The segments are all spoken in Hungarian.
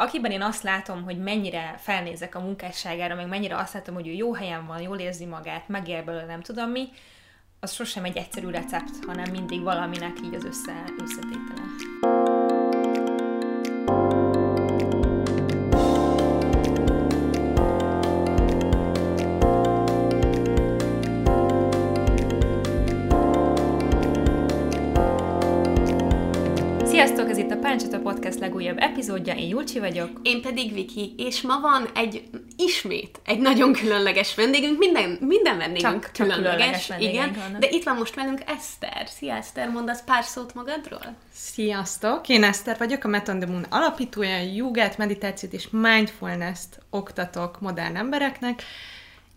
akiben én azt látom, hogy mennyire felnézek a munkásságára, meg mennyire azt látom, hogy ő jó helyen van, jól érzi magát, megér belőle, nem tudom mi, az sosem egy egyszerű recept, hanem mindig valaminek így az össze, összetétele. Legújabb epizódja, én Julcsi vagyok. Én pedig Viki, és ma van egy, ismét, egy nagyon különleges vendégünk, minden, minden vendégünk Csak- csak különleges, különleges igen, vannak. de itt van most velünk Eszter. Szia Eszter, mondasz pár szót magadról? Sziasztok! Én Eszter vagyok, a Method the Moon alapítója, jogát, meditációt és mindfulness-t oktatok modern embereknek,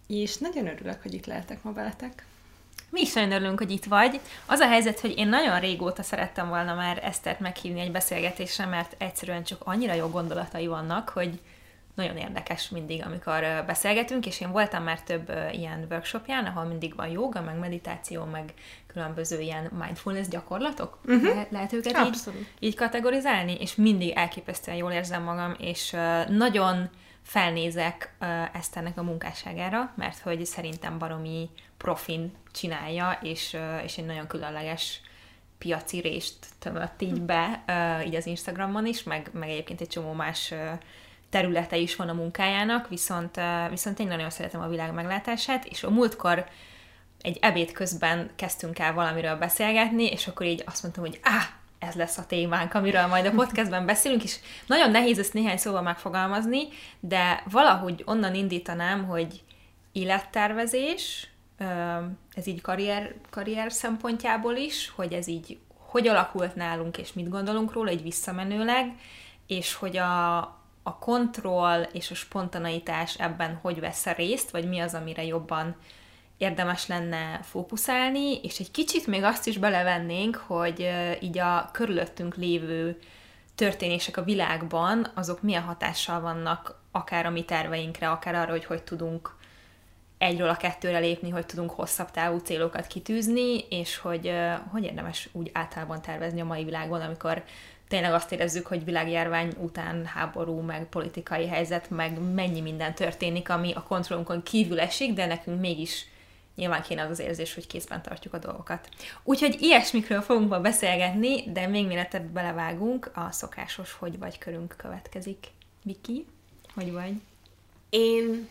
és nagyon örülök, hogy itt lehetek ma veletek. Mi is nagyon örülünk, hogy itt vagy. Az a helyzet, hogy én nagyon régóta szerettem volna már Esztert meghívni egy beszélgetésre, mert egyszerűen csak annyira jó gondolatai vannak, hogy nagyon érdekes mindig, amikor beszélgetünk, és én voltam már több ilyen workshopján, ahol mindig van joga, meg meditáció, meg különböző ilyen mindfulness gyakorlatok. Uh-huh. Le- lehet őket így, Abszolút. így kategorizálni, és mindig elképesztően jól érzem magam, és nagyon felnézek Eszternek a munkásságára, mert hogy szerintem baromi profin csinálja, és, és egy nagyon különleges piaci részt tömött így be, így az Instagramon is, meg, meg egyébként egy csomó más területe is van a munkájának, viszont, viszont én nagyon szeretem a világ meglátását, és a múltkor egy ebéd közben kezdtünk el valamiről beszélgetni, és akkor így azt mondtam, hogy áh, ez lesz a témánk, amiről majd a podcastben beszélünk, és nagyon nehéz ezt néhány szóval megfogalmazni, de valahogy onnan indítanám, hogy élettervezés, ez így karrier, karrier szempontjából is, hogy ez így hogy alakult nálunk, és mit gondolunk róla, egy visszamenőleg, és hogy a, a kontroll és a spontaneitás ebben hogy vesz a részt, vagy mi az, amire jobban érdemes lenne fókuszálni, és egy kicsit még azt is belevennénk, hogy így a körülöttünk lévő történések a világban, azok milyen hatással vannak akár a mi terveinkre, akár arra, hogy hogy tudunk egyről a kettőre lépni, hogy tudunk hosszabb távú célokat kitűzni, és hogy hogy érdemes úgy általában tervezni a mai világban, amikor tényleg azt érezzük, hogy világjárvány után háború, meg politikai helyzet, meg mennyi minden történik, ami a kontrollunkon kívül esik, de nekünk mégis nyilván kéne az az érzés, hogy kézben tartjuk a dolgokat. Úgyhogy ilyesmikről fogunk ma beszélgetni, de még mielőtt belevágunk, a szokásos hogy vagy körünk következik. Viki, hogy vagy? Én,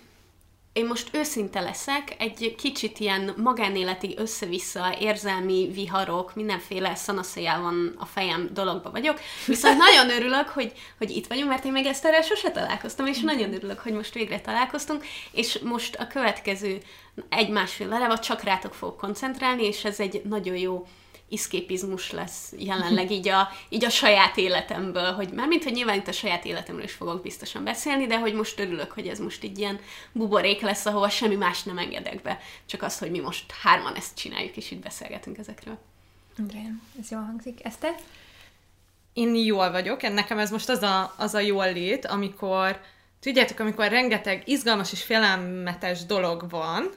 én most őszinte leszek, egy kicsit ilyen magánéleti össze-vissza érzelmi viharok, mindenféle szanaszéjel van a fejem dologba vagyok, viszont nagyon örülök, hogy, hogy itt vagyunk, mert én még ezt erre sose találkoztam, és nagyon örülök, hogy most végre találkoztunk, és most a következő egy-másfél lerev csak rátok fogok koncentrálni, és ez egy nagyon jó iszképizmus lesz jelenleg így a, így a saját életemből, hogy mármint, hogy nyilván itt a saját életemről is fogok biztosan beszélni, de hogy most örülök, hogy ez most így ilyen buborék lesz, ahova semmi más nem engedek be, csak az, hogy mi most hárman ezt csináljuk, és itt beszélgetünk ezekről. Igen, ez jól hangzik. Eszter? Én jól vagyok, nekem ez most az a, az a jól lét, amikor, tudjátok, amikor rengeteg izgalmas és félelmetes dolog van,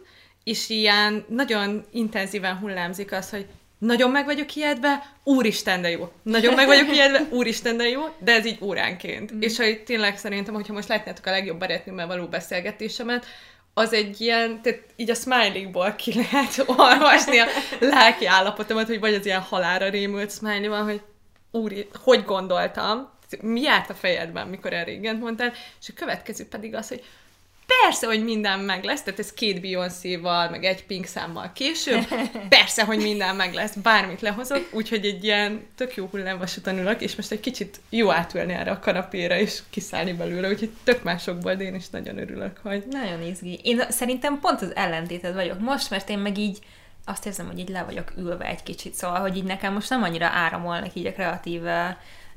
és ilyen nagyon intenzíven hullámzik az, hogy nagyon meg vagyok ijedve, úristen, de jó. Nagyon meg vagyok ijedve, úristen, de jó, de ez így óránként. Mm. És hogy tényleg szerintem, hogyha most látnátok a legjobb barátnőmmel való beszélgetésemet, az egy ilyen, tehát így a smiley-ból ki lehet olvasni a lelki állapotomat, hogy vagy az ilyen halára rémült smiley van, hogy úri, hogy gondoltam, mi járt a fejedben, mikor erre igent mondtál, és a következő pedig az, hogy persze, hogy minden meg lesz, tehát ez két Beyoncé-val, meg egy Pink számmal később, persze, hogy minden meg lesz, bármit lehozok, úgyhogy egy ilyen tök jó hullámvasúton ülök, és most egy kicsit jó átülni erre a kanapéra, és kiszállni belőle, úgyhogy tök másokból, de én is nagyon örülök, hogy Nagyon izgi. Én szerintem pont az ellentéted vagyok most, mert én meg így azt érzem, hogy így le vagyok ülve egy kicsit, szóval, hogy így nekem most nem annyira áramolnak így a kreatív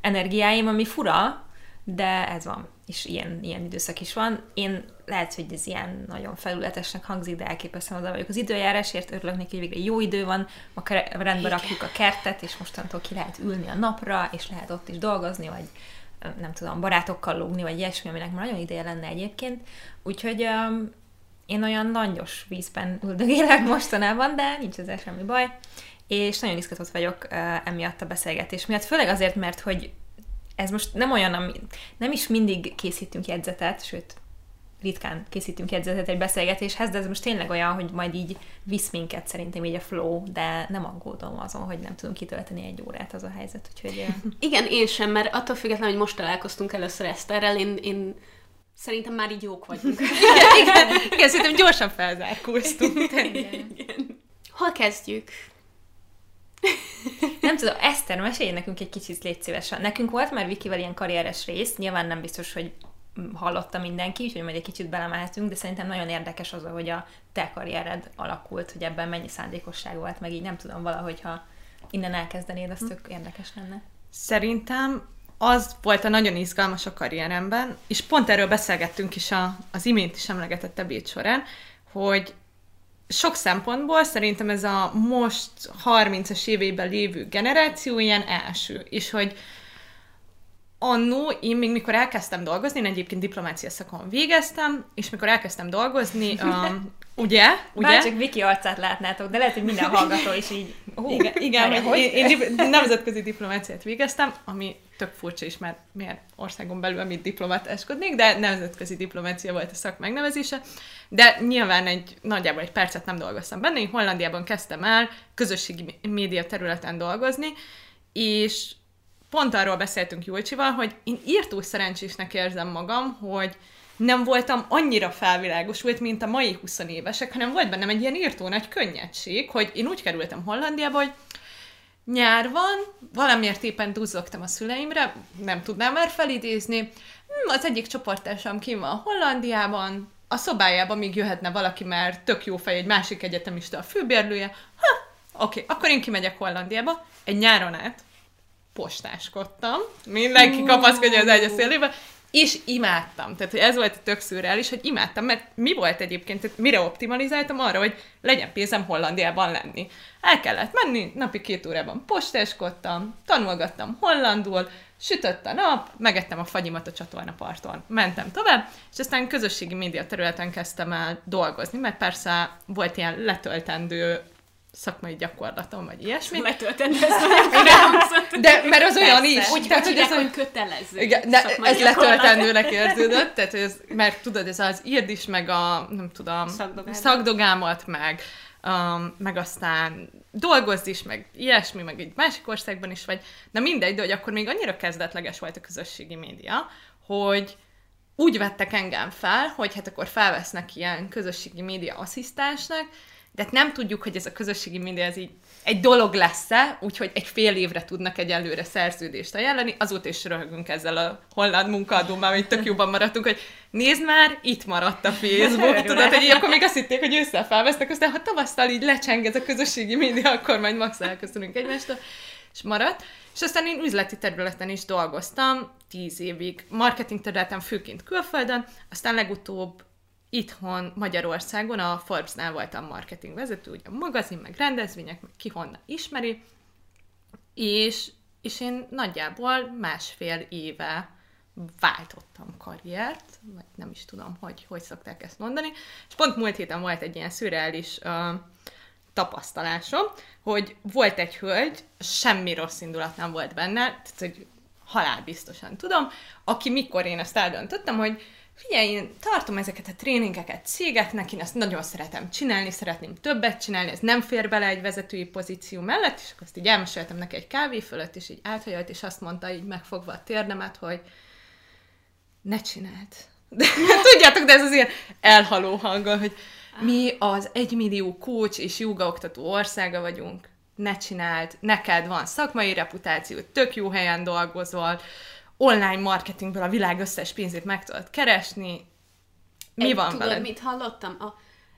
energiáim, ami fura, de ez van, és ilyen, ilyen időszak is van. Én lehet, hogy ez ilyen nagyon felületesnek hangzik, de elképesztően oda vagyok az időjárásért, örülök neki, hogy végre jó idő van, ma rendbe Igen. rakjuk a kertet, és mostantól ki lehet ülni a napra, és lehet ott is dolgozni, vagy nem tudom, barátokkal lógni, vagy ilyesmi, aminek már nagyon ideje lenne egyébként. Úgyhogy um, én olyan langyos vízben üldögélek mostanában, de nincs ezzel semmi baj. És nagyon izgatott vagyok uh, emiatt a beszélgetés miatt, főleg azért, mert hogy ez most nem olyan, ami, nem is mindig készítünk jegyzetet, sőt, ritkán készítünk jegyzetet egy beszélgetéshez, de ez most tényleg olyan, hogy majd így visz minket szerintem így a flow, de nem aggódom azon, hogy nem tudunk kitölteni egy órát az a helyzet, úgyhogy... Igen, én sem, mert attól függetlenül, hogy most találkoztunk először Eszterrel, én, én szerintem már így jók vagyunk. igen, igen, szerintem gyorsan felzárkóztunk. Hol kezdjük? Nem tudom, Eszter, mesélj nekünk egy kicsit, légy szívesen. Nekünk volt már Vikivel ilyen karrieres rész, nyilván nem biztos, hogy hallotta mindenki, úgyhogy majd egy kicsit belemehetünk, de szerintem nagyon érdekes az, hogy a te karriered alakult, hogy ebben mennyi szándékosság volt, meg így nem tudom, valahogy ha innen elkezdenéd, az tök érdekes lenne. Szerintem az volt a nagyon izgalmas a karrieremben, és pont erről beszélgettünk is a, az imént is emlegetett ebéd során, hogy sok szempontból szerintem ez a most 30-as évében lévő generáció ilyen első, és hogy annó, én még mikor elkezdtem dolgozni, én egyébként diplomácia szakon végeztem, és mikor elkezdtem dolgozni, um, ugye, ugye? Bár csak Viki arcát látnátok, de lehet, hogy minden hallgató is így... Hú, Igen, igen várjál, hogy én, én nemzetközi diplomáciát végeztem, ami tök furcsa is, mert miért országon belül mit diplomatáskodnék, de nemzetközi diplomácia volt a szak megnevezése. De nyilván egy nagyjából egy percet nem dolgoztam benne, én Hollandiában kezdtem el közösségi média területen dolgozni, és pont arról beszéltünk Julcsival, hogy én írtó szerencsésnek érzem magam, hogy nem voltam annyira felvilágosult, mint a mai 20 évesek, hanem volt bennem egy ilyen írtó nagy könnyedség, hogy én úgy kerültem Hollandiába, hogy nyár van, valamiért éppen duzzogtam a szüleimre, nem tudnám már felidézni. Hm, Az egyik csoporttársam kim van Hollandiában, a szobájában még jöhetne valaki, mert tök jó fej, egy másik egyetemista a főbérlője. Ha, oké, akkor én kimegyek Hollandiába, egy nyáron át postáskodtam, mindenki kapaszkodja az egy a szélébe, és imádtam. Tehát hogy ez volt tök szürreális, hogy imádtam, mert mi volt egyébként, tehát mire optimalizáltam arra, hogy legyen pénzem Hollandiában lenni. El kellett menni, napi két órában postáskodtam, tanulgattam hollandul, sütött a nap, megettem a fagyimat a csatornaparton. Mentem tovább, és aztán közösségi média területen kezdtem el dolgozni, mert persze volt ilyen letöltendő szakmai gyakorlatom, vagy ilyesmi. Letölteni ezt elhangzott. De mert az olyan Persze. is. Úgy tehát, hogy ez, hogy kötelező. igen, de ez letöltendőnek érződött, tehát hogy ez, mert tudod, ez az írd is, meg a, nem tudom, Szakdogámat. szakdogámat, meg, um, meg aztán dolgozz is, meg ilyesmi, meg egy másik országban is vagy. Na mindegy, de hogy akkor még annyira kezdetleges volt a közösségi média, hogy úgy vettek engem fel, hogy hát akkor felvesznek ilyen közösségi média asszisztensnek, de hát nem tudjuk, hogy ez a közösségi média ez így egy dolog lesz-e, úgyhogy egy fél évre tudnak egyelőre szerződést ajánlani, azóta is röhögünk ezzel a holland munkaadómmal, hogy tök jóban maradtunk, hogy nézd már, itt maradt a Facebook, tudod, hogy akkor még azt hitték, hogy ősszel felvesznek, aztán ha tavasztal így lecseng ez a közösségi média, akkor majd max elköszönünk egymástól, és maradt. És aztán én üzleti területen is dolgoztam, tíz évig, marketing területen főként külföldön, aztán legutóbb itthon Magyarországon a Forbes-nál voltam marketing vezető, ugye magazin, meg rendezvények, meg ki honnan ismeri, és, és én nagyjából másfél éve váltottam karriert, vagy nem is tudom, hogy hogy szokták ezt mondani, és pont múlt héten volt egy ilyen szürreális uh, tapasztalásom, hogy volt egy hölgy, semmi rossz indulat nem volt benne, tehát hogy halálbiztosan tudom, aki mikor én ezt eldöntöttem, hogy figyelj, én tartom ezeket a tréningeket cégeknek, én ezt nagyon szeretem csinálni, szeretném többet csinálni, ez nem fér bele egy vezetői pozíció mellett, és akkor azt így elmeséltem neki egy kávé fölött, és így áthajolt, és azt mondta, így megfogva a térdemet, hogy ne csináld. De, tudjátok, de ez az ilyen elhaló hanggal, hogy mi az egymillió coach és jogaoktató országa vagyunk, ne csináld, neked van szakmai reputáció, tök jó helyen dolgozol, online marketingből a világ összes pénzét meg tudod keresni. Mi Egy- van Tudod, veled? mit hallottam? A,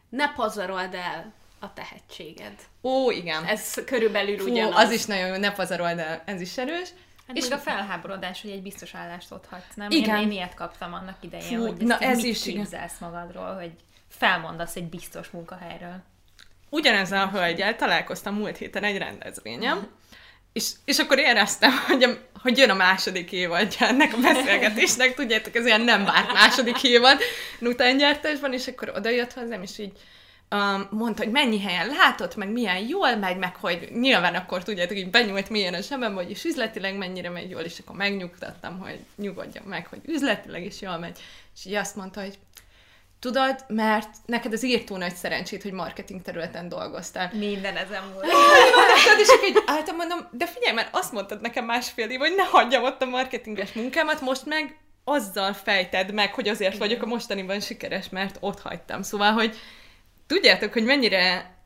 ne pazarold el a tehetséged. Ó, igen. Ez körülbelül Fú, ugyanaz. az is nagyon jó, ne pazarold el, ez is erős. Hát És- a felháborodás, hogy egy biztos állást adhatsz, nem? Igen. Én, én ilyet kaptam annak idején, Fú, hogy na ez mit is, képzelsz magadról, hogy felmondasz egy biztos munkahelyről. ugyanezzel a hölgyel találkoztam múlt héten egy rendezvényen, és, és akkor éreztem, hogy, a, hogy jön a második évadja ennek a beszélgetésnek, tudjátok, ez ilyen nem várt második évad utángyártásban, és akkor oda jött hozzám, és így um, mondta, hogy mennyi helyen látott, meg milyen jól megy, meg hogy nyilván akkor tudjátok, hogy benyúlt milyen a zsebem, hogy is üzletileg mennyire megy jól, és akkor megnyugtattam, hogy nyugodjon meg, hogy üzletileg is jól megy. És így azt mondta, hogy Tudod, mert neked az írtó nagy szerencsét, hogy marketing területen dolgoztál. Minden ezen múlt. és így álltam, mondom, de figyelj, mert azt mondtad nekem másfél év, hogy ne hagyjam ott a marketinges munkámat, most meg azzal fejted meg, hogy azért vagyok a mostaniban sikeres, mert ott hagytam. Szóval, hogy tudjátok, hogy mennyire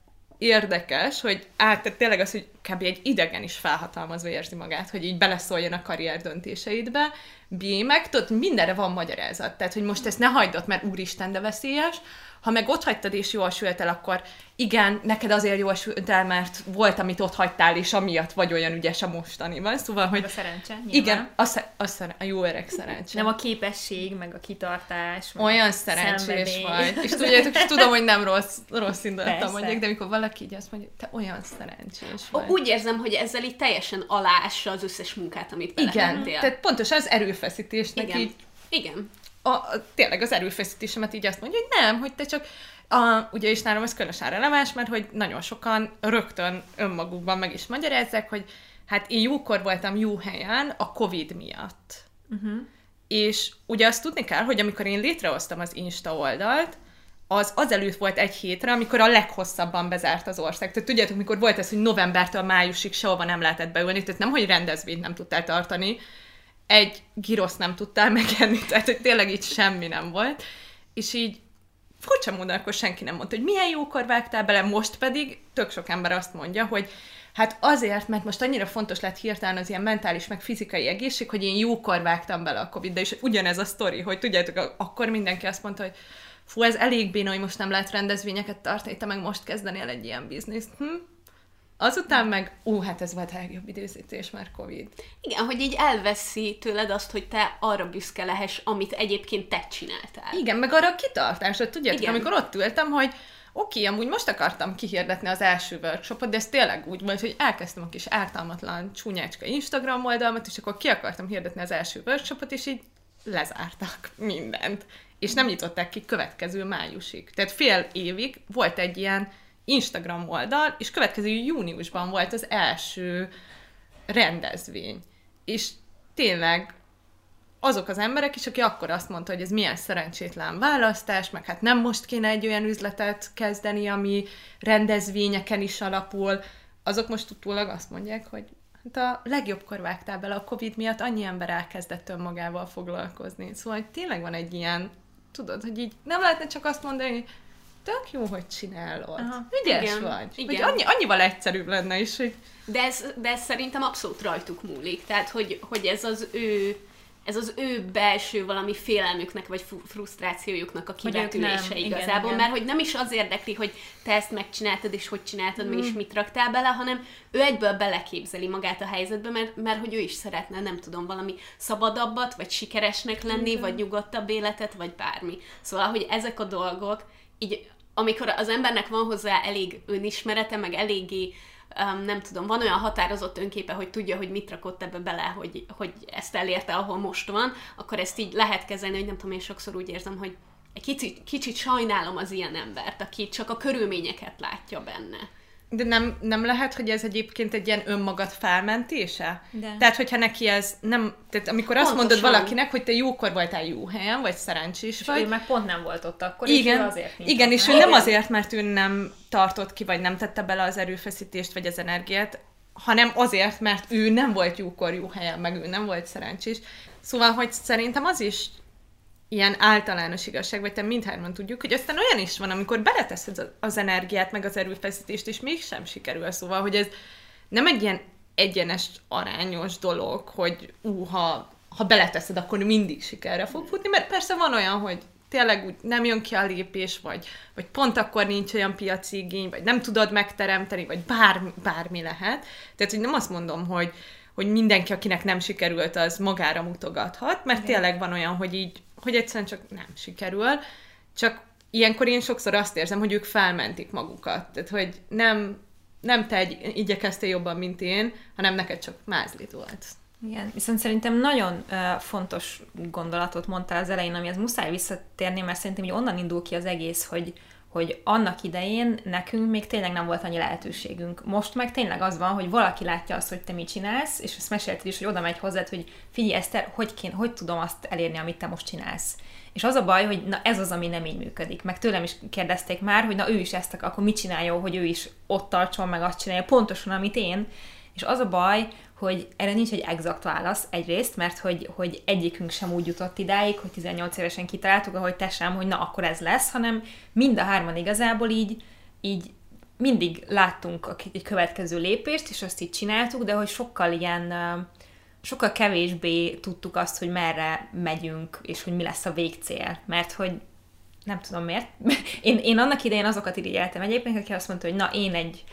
érdekes, hogy át, tehát tényleg az, hogy kb. egy idegen is felhatalmazva érzi magát, hogy így beleszóljon a karrier döntéseidbe, B, meg tudod, mindenre van magyarázat. Tehát, hogy most ezt ne hagyd ott, mert úristen, de veszélyes, ha meg ott hagytad és jól sült el, akkor igen, neked azért jól sült el, mert volt, amit ott hagytál, és amiatt vagy olyan ügyes a mostaniban. Szóval, hogy... A szerencse, nyilván. Igen, a, sze- a, szere- a jó öreg szerencse. Nem a képesség, meg a kitartás. Meg olyan a szerencsés szenvedély. vagy. És tudjátok, és tudom, hogy nem rossz, rossz indulattal mondják, de amikor valaki így azt mondja, te olyan szerencsés Ó, vagy. Úgy érzem, hogy ezzel így teljesen aláássa az összes munkát, amit Igen, tehát pontosan az erőfeszítésnek Igen. így Igen. A, a, tényleg az erőfeszítésemet így azt mondja, hogy nem, hogy te csak a, ugye is nálam ez különösen releváns, mert hogy nagyon sokan rögtön önmagukban meg is magyarázzák, hogy hát én jókor voltam jó helyen a Covid miatt. Uh-huh. És ugye azt tudni kell, hogy amikor én létrehoztam az Insta oldalt, az azelőtt volt egy hétre, amikor a leghosszabban bezárt az ország. Tehát tudjátok, mikor volt ez, hogy novembertől májusig sehova nem lehetett beülni, tehát nem, hogy rendezvényt nem tudtál tartani, egy girosz nem tudtál megenni, tehát hogy tényleg így semmi nem volt. És így furcsa módon akkor senki nem mondta, hogy milyen jókor vágtál bele, most pedig tök sok ember azt mondja, hogy hát azért, mert most annyira fontos lett hirtelen az ilyen mentális, meg fizikai egészség, hogy én jókor vágtam bele a covid és ugyanez a sztori, hogy tudjátok, ak- akkor mindenki azt mondta, hogy fú, ez elég béna, hogy most nem lehet rendezvényeket tartani, te meg most kezdenél egy ilyen bizniszt. Hm? Azután meg, ú, hát ez volt a legjobb időzítés, mert Covid. Igen, hogy így elveszi tőled azt, hogy te arra büszke lehess, amit egyébként te csináltál. Igen, meg arra a kitartásra, tudjátok, Igen. Amikor ott ültem, hogy oké, amúgy most akartam kihirdetni az első workshopot, de ez tényleg úgy volt, hogy elkezdtem a kis ártalmatlan csúnyácska Instagram oldalmat, és akkor ki akartam hirdetni az első workshopot, és így lezártak mindent. És nem nyitották ki következő májusig. Tehát fél évig volt egy ilyen Instagram oldal, és következő júniusban volt az első rendezvény. És tényleg azok az emberek is, aki akkor azt mondta, hogy ez milyen szerencsétlen választás, meg hát nem most kéne egy olyan üzletet kezdeni, ami rendezvényeken is alapul, azok most utólag azt mondják, hogy hát a legjobbkor vágtál bele a Covid miatt, annyi ember elkezdett önmagával foglalkozni. Szóval hogy tényleg van egy ilyen, tudod, hogy így nem lehetne csak azt mondani, hogy tök jó, hogy csinálod. Aha. Ügyes Igen, vagy. igen. Hogy annyi, annyival egyszerűbb lenne is, hogy De ez, de ez szerintem abszolút rajtuk múlik. Tehát, hogy, hogy ez az ő ez az ő belső valami félelmüknek, vagy fru- frusztrációjuknak a kivetülése igen, igazából, igen. mert hogy nem is az érdekli, hogy te ezt megcsináltad, és hogy csináltad meg, Mm. és mit raktál bele, hanem ő egyből beleképzeli magát a helyzetbe, mert, mert hogy ő is szeretne, nem tudom, valami szabadabbat, vagy sikeresnek lenni, vagy nyugodtabb életet, vagy bármi. Szóval, hogy ezek a dolgok, így amikor az embernek van hozzá elég önismerete, meg eléggé um, nem tudom, van olyan határozott önképe, hogy tudja, hogy mit rakott ebbe bele, hogy, hogy ezt elérte, ahol most van, akkor ezt így lehet kezelni, hogy nem tudom, én sokszor úgy érzem, hogy egy kicsit, kicsit sajnálom az ilyen embert, aki csak a körülményeket látja benne. De nem, nem lehet, hogy ez egyébként egy ilyen önmagad felmentése? De. Tehát, hogyha neki ez nem... Tehát amikor azt Pontosan. mondod valakinek, hogy te jókor voltál jó helyen, vagy szerencsés És vagy, ő meg pont nem volt ott akkor, és igen, ő azért nincs igen ott, és ő nem azért, mert ő nem tartott ki, vagy nem tette bele az erőfeszítést, vagy az energiát, hanem azért, mert ő nem volt jókor jó helyen, meg ő nem volt szerencsés. Szóval, hogy szerintem az is ilyen általános igazság, vagy te mindhárman tudjuk, hogy aztán olyan is van, amikor beleteszed az- energiát, meg az erőfeszítést, és mégsem sikerül. Szóval, hogy ez nem egy ilyen egyenes, arányos dolog, hogy ú, ha, ha beleteszed, akkor mindig sikerre fog futni, mert persze van olyan, hogy tényleg úgy nem jön ki a lépés, vagy, vagy pont akkor nincs olyan piaci igény, vagy nem tudod megteremteni, vagy bármi, bármi lehet. Tehát, hogy nem azt mondom, hogy, hogy mindenki, akinek nem sikerült, az magára mutogathat, mert tényleg van olyan, hogy így, hogy egyszerűen csak nem sikerül, csak ilyenkor én sokszor azt érzem, hogy ők felmentik magukat. Tehát, hogy nem, nem te egy, igyekeztél jobban, mint én, hanem neked csak mázlit volt. Igen, viszont szerintem nagyon uh, fontos gondolatot mondtál az elején, amihez muszáj visszatérni, mert szerintem hogy onnan indul ki az egész, hogy hogy annak idején nekünk még tényleg nem volt annyi lehetőségünk. Most meg tényleg az van, hogy valaki látja azt, hogy te mit csinálsz, és ezt mesélted is, hogy oda megy hozzád, hogy figyelj Eszter, hogy, kén, hogy tudom azt elérni, amit te most csinálsz. És az a baj, hogy na ez az, ami nem így működik. Meg tőlem is kérdezték már, hogy na ő is ezt akkor mit csinálja, hogy ő is ott tartson, meg azt csinálja, pontosan, amit én. És az a baj, hogy erre nincs egy exakt válasz egyrészt, mert hogy, hogy egyikünk sem úgy jutott idáig, hogy 18 évesen kitaláltuk, ahogy te sem, hogy na akkor ez lesz, hanem mind a hárman igazából így, így mindig láttunk egy következő lépést, és azt így csináltuk, de hogy sokkal ilyen, sokkal kevésbé tudtuk azt, hogy merre megyünk, és hogy mi lesz a végcél. Mert hogy nem tudom miért. Én, én annak idején azokat irigyeltem egyébként, aki azt mondta, hogy na, én egy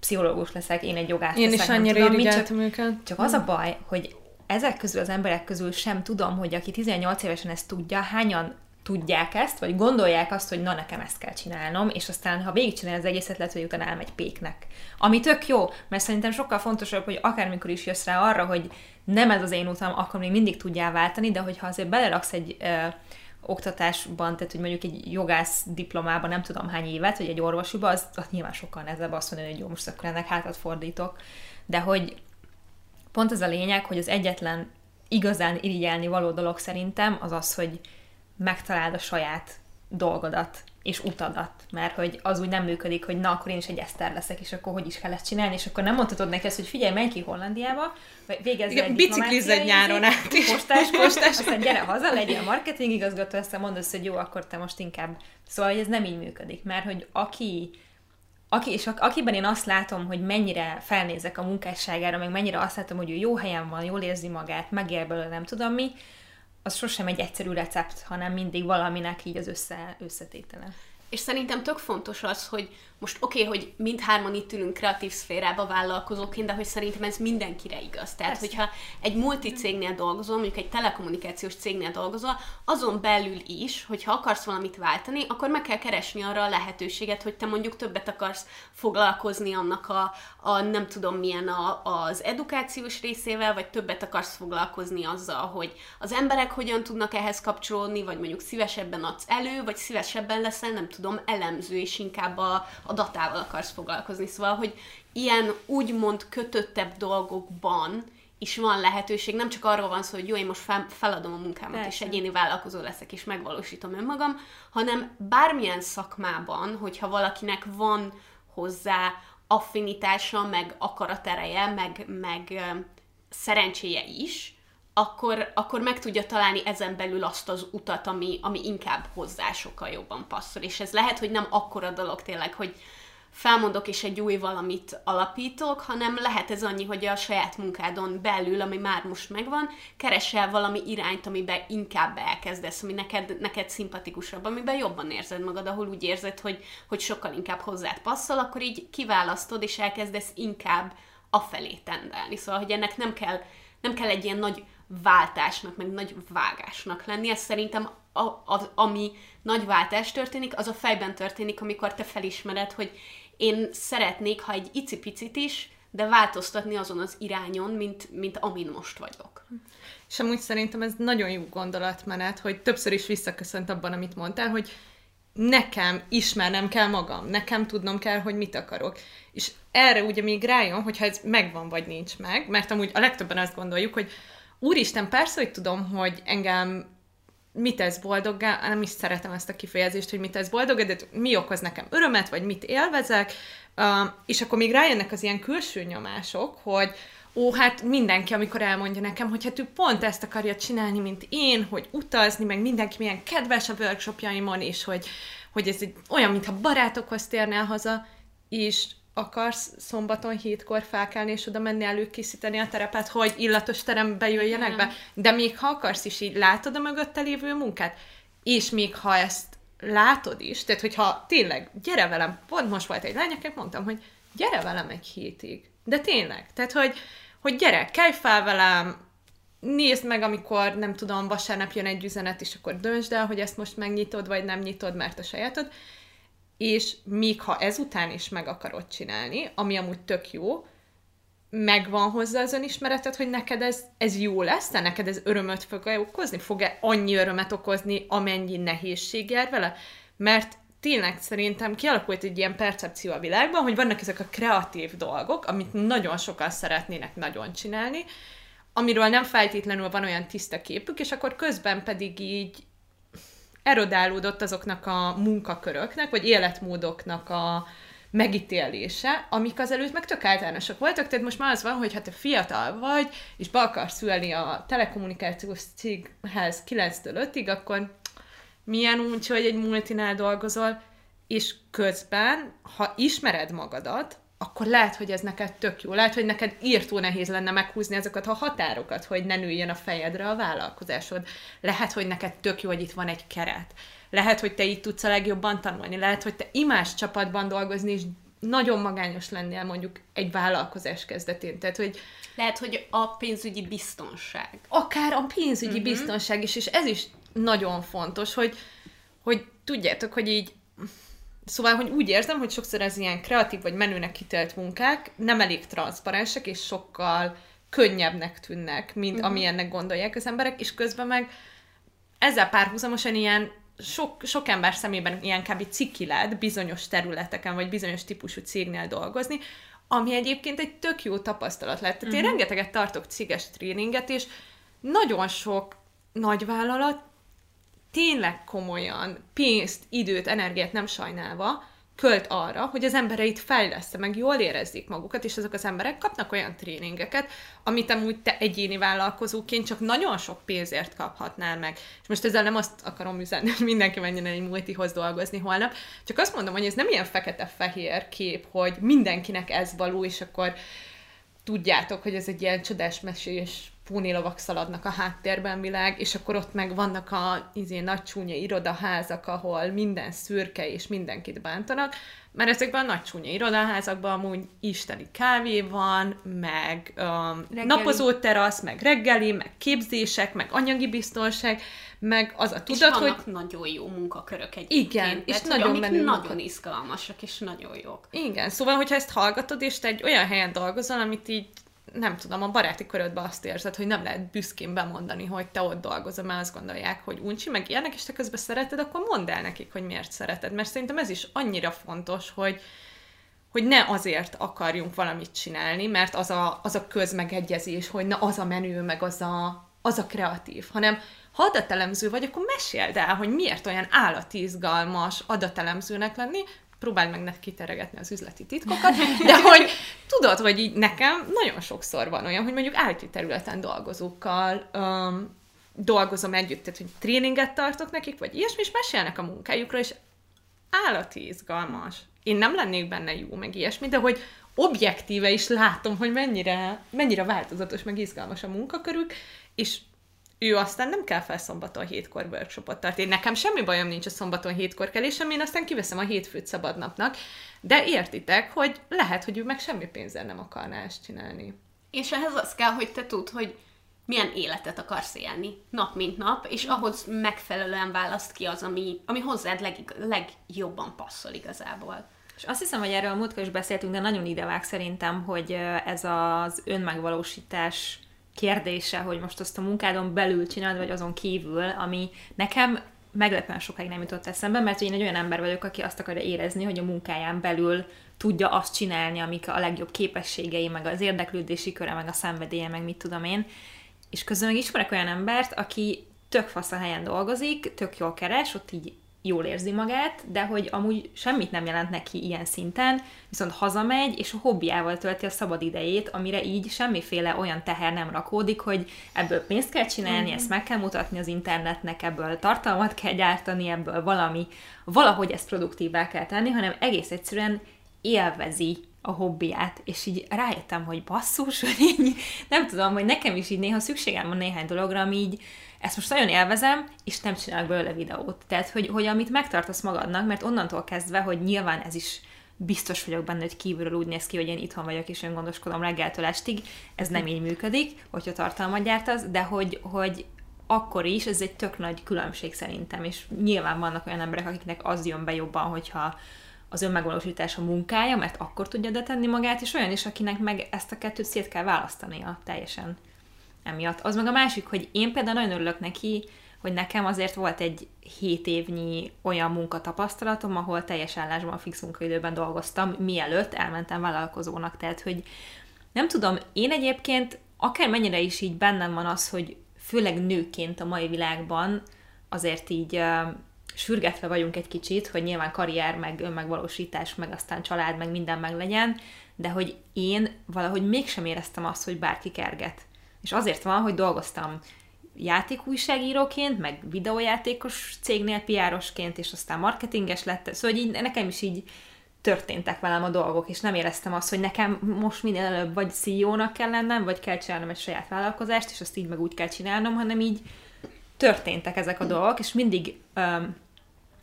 pszichológus leszek, én egy jogász Én leszek. is annyira tudom, irigyeltem csak, őket. Csak az a baj, hogy ezek közül az emberek közül sem tudom, hogy aki 18 évesen ezt tudja, hányan tudják ezt, vagy gondolják azt, hogy na nekem ezt kell csinálnom, és aztán ha végigcsinálja az egészet, lehet, hogy utána elmegy péknek. Ami tök jó, mert szerintem sokkal fontosabb, hogy akármikor is jössz rá arra, hogy nem ez az én utam, akkor még mindig tudjál váltani, de hogyha azért beleraksz egy ö, oktatásban, tehát hogy mondjuk egy jogász diplomában nem tudom hány évet, vagy egy orvosiba, az, az nyilván sokkal nehezebb azt mondani, hogy jó, most akkor ennek hátat fordítok. De hogy pont ez a lényeg, hogy az egyetlen igazán irigyelni való dolog szerintem az az, hogy megtaláld a saját dolgodat és utadat, mert hogy az úgy nem működik, hogy na, akkor én is egy eszter leszek, és akkor hogy is kell ezt csinálni, és akkor nem mondhatod neki ezt, hogy figyelj, menj ki Hollandiába, vagy végezz Igen, egy nyáron át is. postás, postás, aztán gyere haza, legyél marketing igazgató, aztán mondd azt, hogy jó, akkor te most inkább. Szóval, hogy ez nem így működik, mert hogy aki aki, és ak- akiben én azt látom, hogy mennyire felnézek a munkásságára, meg mennyire azt látom, hogy ő jó helyen van, jól érzi magát, megél belőle, nem tudom mi, az sosem egy egyszerű recept, hanem mindig valaminek így az össze, összetétele. És szerintem tök fontos az, hogy most oké, okay, hogy mindhárman itt ülünk kreatív szférába vállalkozóként, de hogy szerintem ez mindenkire igaz. Tehát, Persze. hogyha egy multicégnél dolgozol, mondjuk egy telekommunikációs cégnél dolgozol, azon belül is, hogyha akarsz valamit váltani, akkor meg kell keresni arra a lehetőséget, hogy te mondjuk többet akarsz foglalkozni annak a, a nem tudom milyen a, az edukációs részével, vagy többet akarsz foglalkozni azzal, hogy az emberek hogyan tudnak ehhez kapcsolódni, vagy mondjuk szívesebben adsz elő, vagy szívesebben leszel, nem tudom, elemző, és inkább a, a datával akarsz foglalkozni. Szóval, hogy ilyen úgymond kötöttebb dolgokban is van lehetőség, nem csak arról van szó, hogy jó, én most fel, feladom a munkámat, Persze. és egyéni vállalkozó leszek, és megvalósítom önmagam, hanem bármilyen szakmában, hogyha valakinek van hozzá affinitása, meg akaratereje, meg, meg szerencséje is, akkor, akkor meg tudja találni ezen belül azt az utat, ami, ami inkább hozzá sokkal jobban passzol. És ez lehet, hogy nem akkora dolog tényleg, hogy felmondok és egy új valamit alapítok, hanem lehet ez annyi, hogy a saját munkádon belül, ami már most megvan, keresel valami irányt, amiben inkább elkezdesz, ami neked, neked szimpatikusabb, amiben jobban érzed magad, ahol úgy érzed, hogy, hogy sokkal inkább hozzád passzol, akkor így kiválasztod, és elkezdesz inkább afelé tendelni. Szóval, hogy ennek nem kell, nem kell egy ilyen nagy váltásnak, meg nagy vágásnak lenni. Ez szerintem a, az, ami nagy váltás történik, az a fejben történik, amikor te felismered, hogy én szeretnék, ha egy icipicit is, de változtatni azon az irányon, mint, mint amin most vagyok. És amúgy szerintem ez nagyon jó gondolatmenet, hogy többször is visszaköszönt abban, amit mondtál, hogy nekem ismernem kell magam, nekem tudnom kell, hogy mit akarok. És erre ugye még rájön, hogyha ez megvan vagy nincs meg, mert amúgy a legtöbben azt gondoljuk, hogy úristen, persze, hogy tudom, hogy engem mit tesz boldoggá, nem is szeretem ezt a kifejezést, hogy mit tesz boldoggá, de mi okoz nekem örömet, vagy mit élvezek, és akkor még rájönnek az ilyen külső nyomások, hogy ó, hát mindenki, amikor elmondja nekem, hogy hát ő pont ezt akarja csinálni, mint én, hogy utazni, meg mindenki milyen kedves a workshopjaimon, és hogy, hogy ez egy olyan, mintha barátokhoz térnél haza, és akarsz szombaton hétkor felkelni, és oda menni előkészíteni a terepet, hogy illatos terembe jöjjenek be, de még ha akarsz is így látod a mögötte lévő munkát, és még ha ezt látod is, tehát hogyha tényleg, gyere velem, pont most volt egy lány, akinek mondtam, hogy gyere velem egy hétig, de tényleg, tehát hogy, hogy gyere, kelj fel velem, nézd meg, amikor, nem tudom, vasárnap jön egy üzenet, és akkor döntsd el, hogy ezt most megnyitod, vagy nem nyitod, mert a sajátod, és még ha ezután is meg akarod csinálni, ami amúgy tök jó, megvan hozzá az önismereted, hogy neked ez, ez jó lesz, de neked ez örömöt fog okozni? Fog-e annyi örömet okozni, amennyi nehézség jár vele? Mert tényleg szerintem kialakult egy ilyen percepció a világban, hogy vannak ezek a kreatív dolgok, amit nagyon sokan szeretnének nagyon csinálni, amiről nem feltétlenül van olyan tiszta képük, és akkor közben pedig így erodálódott azoknak a munkaköröknek, vagy életmódoknak a megítélése, amik azelőtt meg tök általánosak voltak, tehát most már az van, hogy ha te fiatal vagy, és be akarsz szülni a telekommunikációs céghez 9-től 5-ig, akkor milyen úgy, hogy egy multinál dolgozol, és közben, ha ismered magadat, akkor lehet, hogy ez neked tök jó. Lehet, hogy neked írtó nehéz lenne meghúzni azokat a határokat, hogy ne nőjön a fejedre a vállalkozásod. Lehet, hogy neked tök jó, hogy itt van egy keret. Lehet, hogy te így tudsz a legjobban tanulni. Lehet, hogy te imás csapatban dolgozni, és nagyon magányos lennél mondjuk egy vállalkozás kezdetén. Tehát, hogy Lehet, hogy a pénzügyi biztonság. akár a pénzügyi uh-huh. biztonság is, és ez is nagyon fontos, hogy, hogy tudjátok, hogy így Szóval, hogy úgy érzem, hogy sokszor az ilyen kreatív vagy menőnek kitélt munkák nem elég transzparensek, és sokkal könnyebbnek tűnnek, mint uh-huh. amilyennek gondolják az emberek, és közben meg ezzel párhuzamosan ilyen sok, sok ember szemében ilyen kb. ciki lehet bizonyos területeken, vagy bizonyos típusú cégnél dolgozni, ami egyébként egy tök jó tapasztalat lett. Tehát uh-huh. én rengeteget tartok céges tréninget, és nagyon sok nagyvállalat tényleg komolyan pénzt, időt, energiát nem sajnálva költ arra, hogy az embereit fejlesz meg jól érezzék magukat, és azok az emberek kapnak olyan tréningeket, amit amúgy te egyéni vállalkozóként csak nagyon sok pénzért kaphatnál meg. És most ezzel nem azt akarom üzenni, hogy mindenki menjen egy multihoz dolgozni holnap, csak azt mondom, hogy ez nem ilyen fekete-fehér kép, hogy mindenkinek ez való, és akkor tudjátok, hogy ez egy ilyen csodás mesés pónilovak szaladnak a háttérben világ, és akkor ott meg vannak a izé, nagy csúnya irodaházak, ahol minden szürke és mindenkit bántanak, mert ezekben a nagy csúnya irodaházakban amúgy isteni kávé van, meg um, napozó terasz, meg reggeli, meg képzések, meg anyagi biztonság, meg az a tudat, és hogy... nagyon jó munkakörök egyébként. Igen, és Tehát, nagyon menő nagyon munka- izgalmasak, és nagyon jók. Igen, szóval, hogyha ezt hallgatod, és te egy olyan helyen dolgozol, amit így nem tudom, a baráti körödben azt érzed, hogy nem lehet büszkén bemondani, hogy te ott dolgozol, mert azt gondolják, hogy uncsi, meg ilyenek, és te közben szereted, akkor mondd el nekik, hogy miért szereted. Mert szerintem ez is annyira fontos, hogy, hogy ne azért akarjunk valamit csinálni, mert az a, az a közmegegyezés, hogy na az a menő, meg az a, az a kreatív, hanem ha adatelemző vagy, akkor meséld el, hogy miért olyan állati izgalmas adatelemzőnek lenni, próbáld meg nekik kiteregetni az üzleti titkokat, de hogy tudod, hogy így nekem nagyon sokszor van olyan, hogy mondjuk IT területen dolgozókkal um, dolgozom együtt, tehát hogy tréninget tartok nekik, vagy ilyesmi, és mesélnek a munkájukról, és állati izgalmas. Én nem lennék benne jó, meg ilyesmi, de hogy objektíve is látom, hogy mennyire, mennyire változatos, meg izgalmas a munkakörük, és ő aztán nem kell fel szombaton hétkor workshopot tart. Én nekem semmi bajom nincs a szombaton hétkor kelésem, én aztán kiveszem a hétfőt szabadnapnak, de értitek, hogy lehet, hogy ő meg semmi pénzzel nem akarná ezt csinálni. És ehhez az kell, hogy te tudd, hogy milyen életet akarsz élni, nap mint nap, és ahhoz megfelelően választ ki az, ami, ami hozzád leg, legjobban passzol igazából. És azt hiszem, hogy erről a múltkor is beszéltünk, de nagyon idevág szerintem, hogy ez az önmegvalósítás kérdése, hogy most azt a munkádon belül csinálod, vagy azon kívül, ami nekem meglepően sokáig nem jutott eszembe, mert én egy olyan ember vagyok, aki azt akarja érezni, hogy a munkáján belül tudja azt csinálni, amik a legjobb képességei, meg az érdeklődési köre, meg a szenvedélye, meg mit tudom én. És közben meg ismerek olyan embert, aki tök fasz a helyen dolgozik, tök jól keres, ott így jól érzi magát, de hogy amúgy semmit nem jelent neki ilyen szinten, viszont hazamegy, és a hobbiával tölti a szabad idejét, amire így semmiféle olyan teher nem rakódik, hogy ebből pénzt kell csinálni, ezt meg kell mutatni az internetnek, ebből tartalmat kell gyártani, ebből valami, valahogy ezt produktívá kell tenni, hanem egész egyszerűen élvezi a hobbiát, és így rájöttem, hogy basszus, hogy így, nem tudom, hogy nekem is így néha szükségem van néhány dologra, ami így, ezt most nagyon élvezem, és nem csinálok belőle videót. Tehát, hogy, hogy amit megtartasz magadnak, mert onnantól kezdve, hogy nyilván ez is biztos vagyok benne, hogy kívülről úgy néz ki, hogy én itthon vagyok, és öngondoskodom reggeltől estig, ez nem így működik, hogyha tartalmat gyártasz, de hogy, hogy akkor is ez egy tök nagy különbség szerintem, és nyilván vannak olyan emberek, akiknek az jön be jobban, hogyha az önmegvalósítás a munkája, mert akkor tudja detenni magát, és olyan is, akinek meg ezt a kettőt szét kell választania teljesen emiatt. Az meg a másik, hogy én például nagyon örülök neki, hogy nekem azért volt egy 7 évnyi olyan munkatapasztalatom, ahol teljes állásban, fix munkaidőben dolgoztam, mielőtt elmentem vállalkozónak. Tehát, hogy nem tudom, én egyébként akár mennyire is így bennem van az, hogy főleg nőként a mai világban azért így sürgetve vagyunk egy kicsit, hogy nyilván karrier, meg önmegvalósítás, meg aztán család, meg minden meg legyen, de hogy én valahogy mégsem éreztem azt, hogy bárki kerget. És azért van, hogy dolgoztam játékújságíróként, meg videójátékos cégnél piárosként, és aztán marketinges lett. Szóval így, nekem is így történtek velem a dolgok, és nem éreztem azt, hogy nekem most minél előbb vagy CEO-nak kell lennem, vagy kell csinálnom egy saját vállalkozást, és azt így meg úgy kell csinálnom, hanem így történtek ezek a dolgok, és mindig um,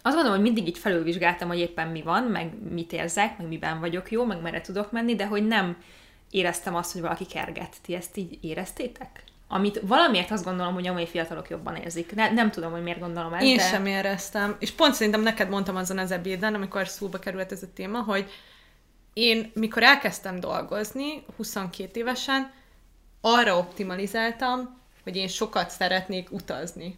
azt gondolom, hogy mindig így felülvizsgáltam, hogy éppen mi van, meg mit érzek, meg miben vagyok jó, meg merre tudok menni, de hogy nem éreztem azt, hogy valaki kerget. Ti ezt így éreztétek? Amit valamiért azt gondolom, hogy a mai fiatalok jobban érzik. Ne, nem tudom, hogy miért gondolom ezt. Én de... sem éreztem. És pont szerintem neked mondtam azon az ebéden, amikor szóba került ez a téma, hogy én, mikor elkezdtem dolgozni, 22 évesen, arra optimalizáltam, hogy én sokat szeretnék utazni.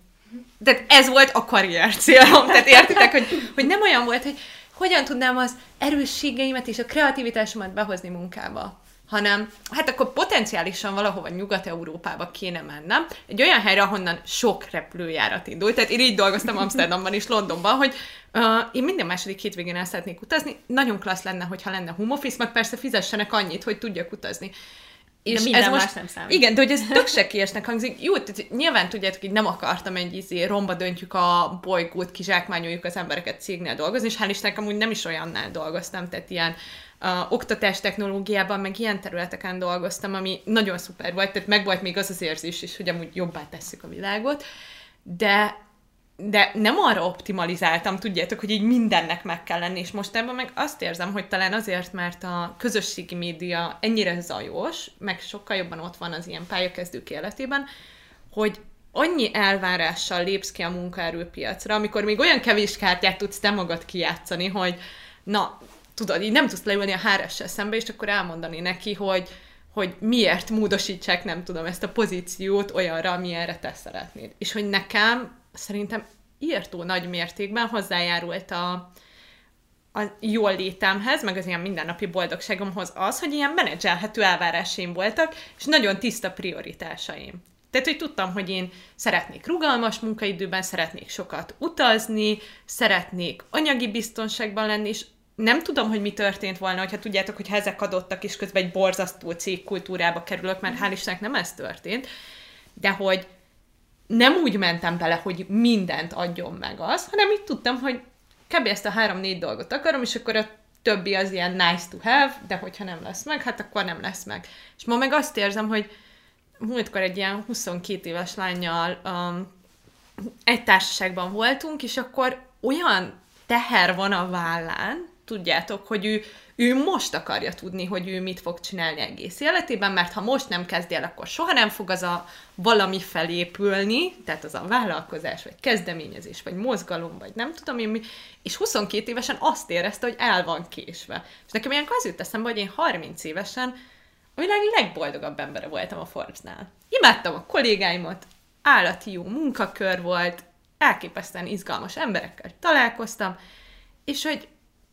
Tehát ez volt a karrier célom. Tehát értitek, hogy, hogy nem olyan volt, hogy hogyan tudnám az erősségeimet és a kreativitásomat behozni munkába hanem hát akkor potenciálisan valahova Nyugat-Európába kéne mennem, egy olyan helyre, ahonnan sok repülőjárat indult. Tehát én így dolgoztam Amsterdamban és Londonban, hogy uh, én minden második hétvégén el szeretnék utazni. Nagyon klassz lenne, hogyha lenne home office, meg persze fizessenek annyit, hogy tudjak utazni. És de ez most, nem számít. Igen, de hogy ez tök sekélyesnek hangzik. Jó, tehát nyilván tudjátok, hogy nem akartam egy izé, romba döntjük a bolygót, kizsákmányoljuk az embereket cégnél dolgozni, és hál' Istennek amúgy nem is olyannál dolgoztam, tehát ilyen a oktatás technológiában, meg ilyen területeken dolgoztam, ami nagyon szuper volt, tehát meg volt még az az érzés is, hogy amúgy jobbá tesszük a világot, de de nem arra optimalizáltam, tudjátok, hogy így mindennek meg kell lenni, és most ebben meg azt érzem, hogy talán azért, mert a közösségi média ennyire zajos, meg sokkal jobban ott van az ilyen pályakezdők életében, hogy annyi elvárással lépsz ki a munkaerőpiacra, amikor még olyan kevés kártyát tudsz te magad kijátszani, hogy na, tudod, így nem tudsz leülni a hrs szembe, és akkor elmondani neki, hogy, hogy miért módosítsák, nem tudom, ezt a pozíciót olyanra, amilyenre te szeretnéd. És hogy nekem szerintem írtó nagy mértékben hozzájárult a, a jól létemhez, meg az ilyen mindennapi boldogságomhoz az, hogy ilyen menedzselhető elvárásaim voltak, és nagyon tiszta prioritásaim. Tehát, hogy tudtam, hogy én szeretnék rugalmas munkaidőben, szeretnék sokat utazni, szeretnék anyagi biztonságban lenni, és nem tudom, hogy mi történt volna, hogyha tudjátok, hogy ezek adottak, és közben egy borzasztó cégkultúrába kerülök, mert hál' Istennek nem ez történt, de hogy nem úgy mentem bele, hogy mindent adjon meg az, hanem így tudtam, hogy kb. ezt a három-négy dolgot akarom, és akkor a többi az ilyen nice to have, de hogyha nem lesz meg, hát akkor nem lesz meg. És ma meg azt érzem, hogy múltkor egy ilyen 22 éves lányjal um, egy társaságban voltunk, és akkor olyan teher van a vállán, tudjátok, hogy ő, ő most akarja tudni, hogy ő mit fog csinálni egész életében, mert ha most nem kezdi el, akkor soha nem fog az a valami felépülni, tehát az a vállalkozás, vagy kezdeményezés, vagy mozgalom, vagy nem tudom én mi, és 22 évesen azt érezte, hogy el van késve. És nekem ilyenkor az jut eszembe, hogy én 30 évesen a világ legboldogabb embere voltam a Forbes-nál. Imádtam a kollégáimat, állati jó munkakör volt, elképesztően izgalmas emberekkel találkoztam, és hogy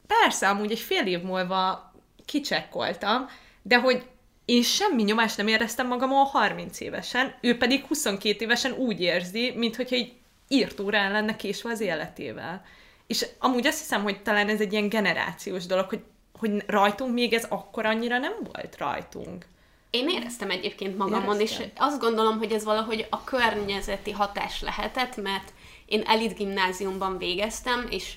persze, amúgy egy fél év múlva kicsekkoltam, de hogy én semmi nyomást nem éreztem magamon 30 évesen, ő pedig 22 évesen úgy érzi, mintha egy írt órán lenne késve az életével. És amúgy azt hiszem, hogy talán ez egy ilyen generációs dolog, hogy, hogy rajtunk még ez akkor annyira nem volt rajtunk. Én éreztem egyébként magamon, Éreztem. és azt gondolom, hogy ez valahogy a környezeti hatás lehetett, mert én elit gimnáziumban végeztem, és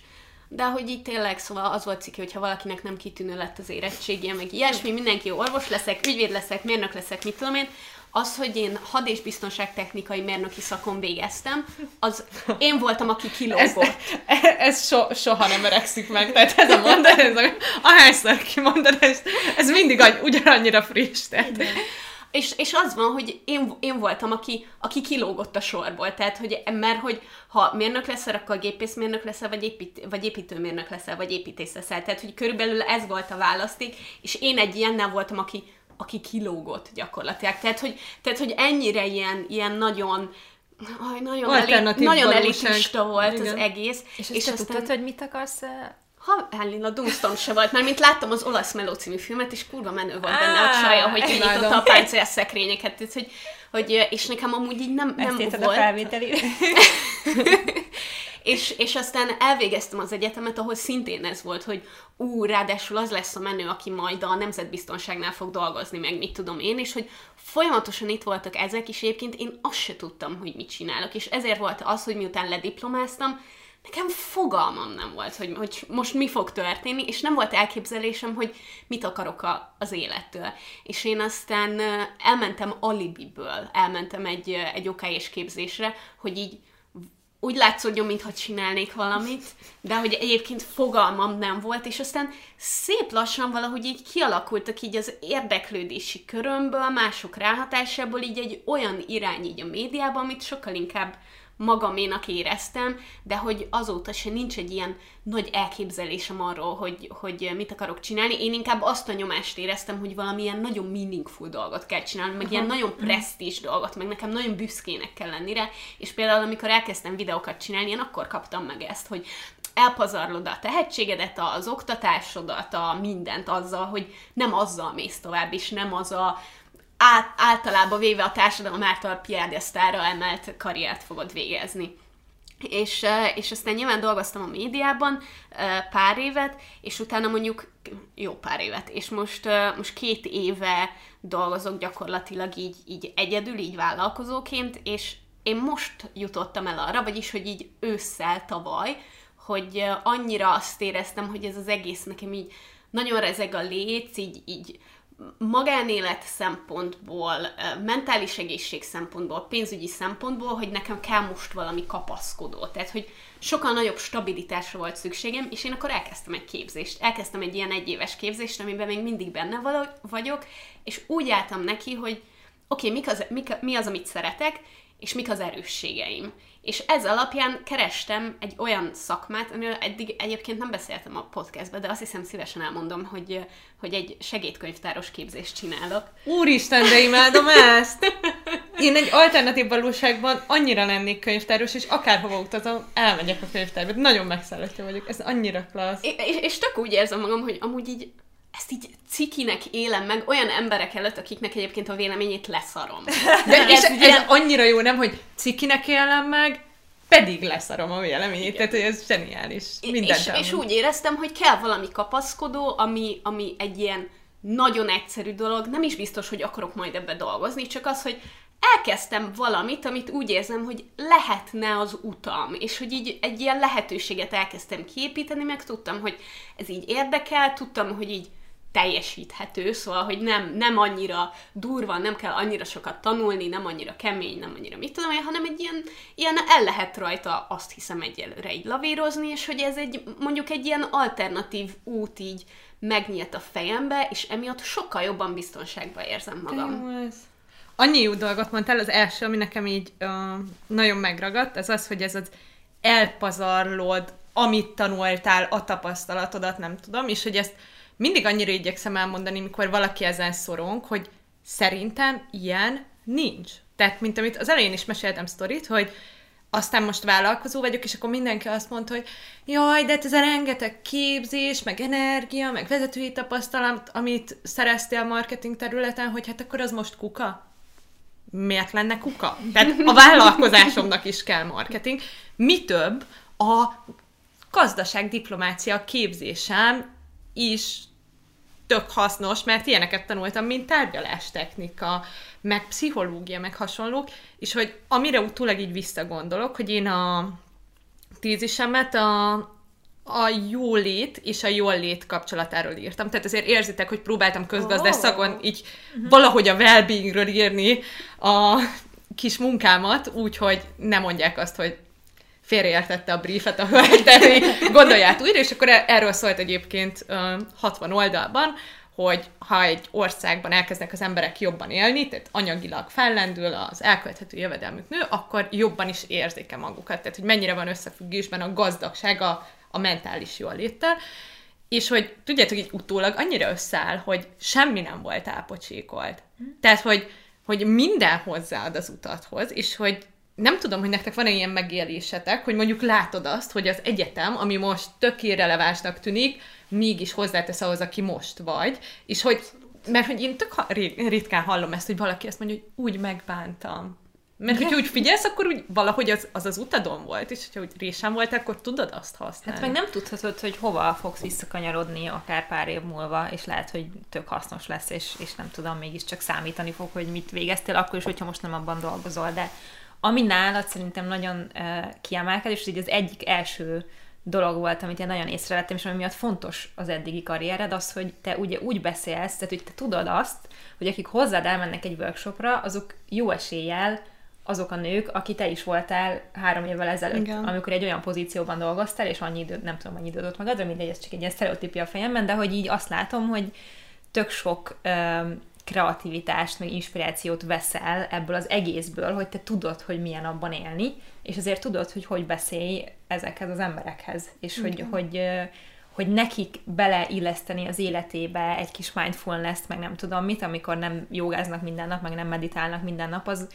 de hogy így tényleg, szóval az volt ciki, hogyha valakinek nem kitűnő lett az érettségje, meg ilyesmi, mindenki orvos leszek, ügyvéd leszek, mérnök leszek, mit tudom én, az, hogy én had- és biztonságtechnikai mérnöki szakon végeztem, az én voltam, aki kilógott. Ez, ez so, soha nem öregszik meg, tehát ez a mondat, ez a, ahányszor kimondod, ez, ez mindig ugyanannyira friss. Tehát. Igen. És, és az van, hogy én, én voltam, aki, aki kilógott a sorból. Tehát, hogy, mert hogy ha mérnök leszel, akkor gépészmérnök leszel, vagy, épít, vagy építőmérnök leszel, vagy építész leszel. Tehát, hogy körülbelül ez volt a választék, és én egy ilyennel voltam, aki, aki kilógott gyakorlatilag. Tehát, hogy, tehát, hogy ennyire ilyen, ilyen nagyon Aj, nagyon, Alternatív eli- nagyon elitista volt Igen. az egész. És, és te aztán- tudtad, hogy mit akarsz? Ha, Helena Dunston se volt, mert mint láttam az olasz Meló című filmet, és kurva menő volt benne a csaja, hogy kinyitotta a páncél szekrényeket, tehát, hogy, hogy, és nekem amúgy így nem, Ezt nem a volt. felvételére? És, és aztán elvégeztem az egyetemet, ahol szintén ez volt, hogy ú, ráadásul az lesz a menő, aki majd a nemzetbiztonságnál fog dolgozni, meg mit tudom én, és hogy folyamatosan itt voltak ezek, és egyébként én azt se tudtam, hogy mit csinálok, és ezért volt az, hogy miután lediplomáztam, nekem fogalmam nem volt, hogy, hogy most mi fog történni, és nem volt elképzelésem, hogy mit akarok a, az élettől. És én aztán elmentem alibiből, elmentem egy, egy okályés képzésre, hogy így úgy látszódjon, mintha csinálnék valamit, de hogy egyébként fogalmam nem volt, és aztán szép lassan valahogy így kialakultak így az érdeklődési körömből, mások ráhatásából így egy olyan irány így a médiában, amit sokkal inkább magaménak éreztem, de hogy azóta se nincs egy ilyen nagy elképzelésem arról, hogy, hogy mit akarok csinálni. Én inkább azt a nyomást éreztem, hogy valamilyen nagyon meaningful dolgot kell csinálni, meg ilyen nagyon presztízs dolgot, meg nekem nagyon büszkének kell lenni rá, és például amikor elkezdtem videókat csinálni, én akkor kaptam meg ezt, hogy elpazarlod a tehetségedet, az oktatásodat, a mindent azzal, hogy nem azzal mész tovább, és nem az a át, általában véve a társadalom által piedesztára emelt karriert fogod végezni. És, és aztán nyilván dolgoztam a médiában pár évet, és utána mondjuk jó pár évet, és most, most két éve dolgozok gyakorlatilag így, így egyedül, így vállalkozóként, és én most jutottam el arra, vagyis, hogy így ősszel tavaly, hogy annyira azt éreztem, hogy ez az egész nekem így nagyon rezeg a léc, így, így magánélet szempontból, mentális egészség szempontból, pénzügyi szempontból, hogy nekem kell most valami kapaszkodó. Tehát, hogy sokkal nagyobb stabilitásra volt szükségem, és én akkor elkezdtem egy képzést. Elkezdtem egy ilyen egyéves képzést, amiben még mindig benne vagyok, és úgy álltam neki, hogy oké, okay, mi az, amit szeretek, és mik az erősségeim. És ez alapján kerestem egy olyan szakmát, amiről eddig egyébként nem beszéltem a podcastben, de azt hiszem szívesen elmondom, hogy, hogy egy segédkönyvtáros képzést csinálok. Úristen, de imádom ezt! Én egy alternatív valóságban annyira lennék könyvtáros, és akárhova utazom, elmegyek a könyvtárba. Nagyon megszállotja vagyok, ez annyira klassz. És, és, és tök úgy érzem magam, hogy amúgy így ezt így cikinek élem meg olyan emberek előtt, akiknek egyébként a véleményét leszarom. De és ez ez, annyira jó, nem, hogy cikinek élem meg, pedig leszarom a véleményét, tehát hogy ez zseniális. Mindent és, és úgy éreztem, hogy kell valami kapaszkodó, ami, ami egy ilyen nagyon egyszerű dolog, nem is biztos, hogy akarok majd ebbe dolgozni, csak az, hogy elkezdtem valamit, amit úgy érzem, hogy lehetne az utam, és hogy így egy ilyen lehetőséget elkezdtem kiépíteni, meg tudtam, hogy ez így érdekel, tudtam, hogy így teljesíthető, szóval, hogy nem, nem annyira durva, nem kell annyira sokat tanulni, nem annyira kemény, nem annyira mit tudom én, hanem egy ilyen, ilyen el lehet rajta azt hiszem egyelőre így lavírozni, és hogy ez egy mondjuk egy ilyen alternatív út így megnyílt a fejembe, és emiatt sokkal jobban biztonságban érzem magam. Jó ez. Annyi jó dolgot mondtál, az első, ami nekem így uh, nagyon megragadt, az az, hogy ez az elpazarlod, amit tanultál, a tapasztalatodat, nem tudom, és hogy ezt mindig annyira igyekszem elmondani, mikor valaki ezen szorong, hogy szerintem ilyen nincs. Tehát, mint amit az elején is meséltem sztorit, hogy aztán most vállalkozó vagyok, és akkor mindenki azt mondta, hogy jaj, de hát ez a rengeteg képzés, meg energia, meg vezetői tapasztalat, amit szereztél marketing területen, hogy hát akkor az most kuka? Miért lenne kuka? Tehát a vállalkozásomnak is kell marketing. Mi több, a gazdaságdiplomácia képzésem is tök hasznos, mert ilyeneket tanultam, mint tárgyalástechnika, meg pszichológia, meg hasonlók, és hogy amire utólag így visszagondolok, hogy én a tízisemet a, a jólét és a jól lét kapcsolatáról írtam. Tehát azért érzitek, hogy próbáltam közgazdás Ó. szakon így valahogy a well-beingről írni a kis munkámat, úgyhogy ne mondják azt, hogy félreértette a briefet a hölgy, hogy gondolját újra, és akkor e- erről szólt egyébként ö, 60 oldalban, hogy ha egy országban elkezdnek az emberek jobban élni, tehát anyagilag fellendül az elkölthető jövedelmük nő, akkor jobban is érzik magukat. Tehát, hogy mennyire van összefüggésben a gazdagság a, a mentális jóléttel. És hogy tudjátok, így utólag annyira összeáll, hogy semmi nem volt elpocsékolt. Tehát, hogy, hogy minden hozzáad az utathoz, és hogy nem tudom, hogy nektek van-e ilyen megélésetek, hogy mondjuk látod azt, hogy az egyetem, ami most tök irrelevánsnak tűnik, mégis hozzátesz ahhoz, aki most vagy, és hogy, mert hogy én tök ritkán hallom ezt, hogy valaki azt mondja, hogy úgy megbántam. Mert hogyha úgy figyelsz, akkor úgy valahogy az az, az utadon volt, és hogyha úgy résem volt, akkor tudod azt használni. Hát meg nem tudhatod, hogy hova fogsz visszakanyarodni akár pár év múlva, és lehet, hogy tök hasznos lesz, és, és nem tudom, mégiscsak számítani fog, hogy mit végeztél, akkor is, hogyha most nem abban dolgozol, de ami nálad szerintem nagyon uh, kiemelkedő, és így az egyik első dolog volt, amit én nagyon észrevettem, és ami miatt fontos az eddigi karriered, az, hogy te ugye úgy beszélsz, tehát hogy te tudod azt, hogy akik hozzád elmennek egy workshopra, azok jó eséllyel azok a nők, aki te is voltál három évvel ezelőtt, Igen. amikor egy olyan pozícióban dolgoztál, és annyi időt, nem tudom, mennyi időt ott magadra, mindegy, ez csak egy ilyen sztereotípia a fejemben, de hogy így azt látom, hogy tök sok öm, kreativitást, meg inspirációt veszel ebből az egészből, hogy te tudod, hogy milyen abban élni, és azért tudod, hogy hogy beszélj ezekhez az emberekhez, és hogy, hogy, ö, hogy nekik beleilleszteni az életébe egy kis mindfulness meg nem tudom mit, amikor nem jogáznak minden nap, meg nem meditálnak minden nap, az,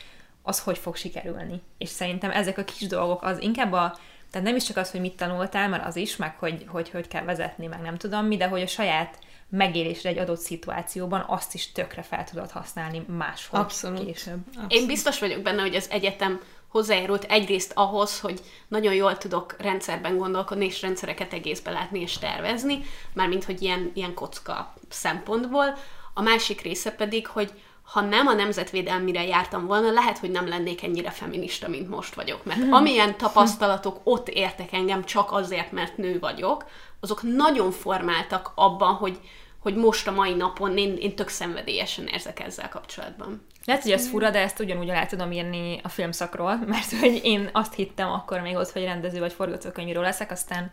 az hogy fog sikerülni. És szerintem ezek a kis dolgok az inkább a, tehát nem is csak az, hogy mit tanultál, mert az is, meg hogy hogy, hogy kell vezetni, meg nem tudom mi, de hogy a saját megélésre egy adott szituációban azt is tökre fel tudod használni máshol Abszolút. később. Én biztos vagyok benne, hogy az egyetem hozzájárult egyrészt ahhoz, hogy nagyon jól tudok rendszerben gondolkodni, és rendszereket egészbe látni és tervezni, mármint hogy ilyen, ilyen kocka szempontból. A másik része pedig, hogy ha nem a nemzetvédelmire jártam volna, lehet, hogy nem lennék ennyire feminista, mint most vagyok. Mert amilyen tapasztalatok ott értek engem csak azért, mert nő vagyok, azok nagyon formáltak abban, hogy, hogy most a mai napon én, én tök szenvedélyesen érzek ezzel kapcsolatban. Lehet, hogy ez fura, de ezt ugyanúgy alá tudom írni a filmszakról, mert hogy én azt hittem akkor még ott, hogy rendező vagy forgatókönyvíró leszek, aztán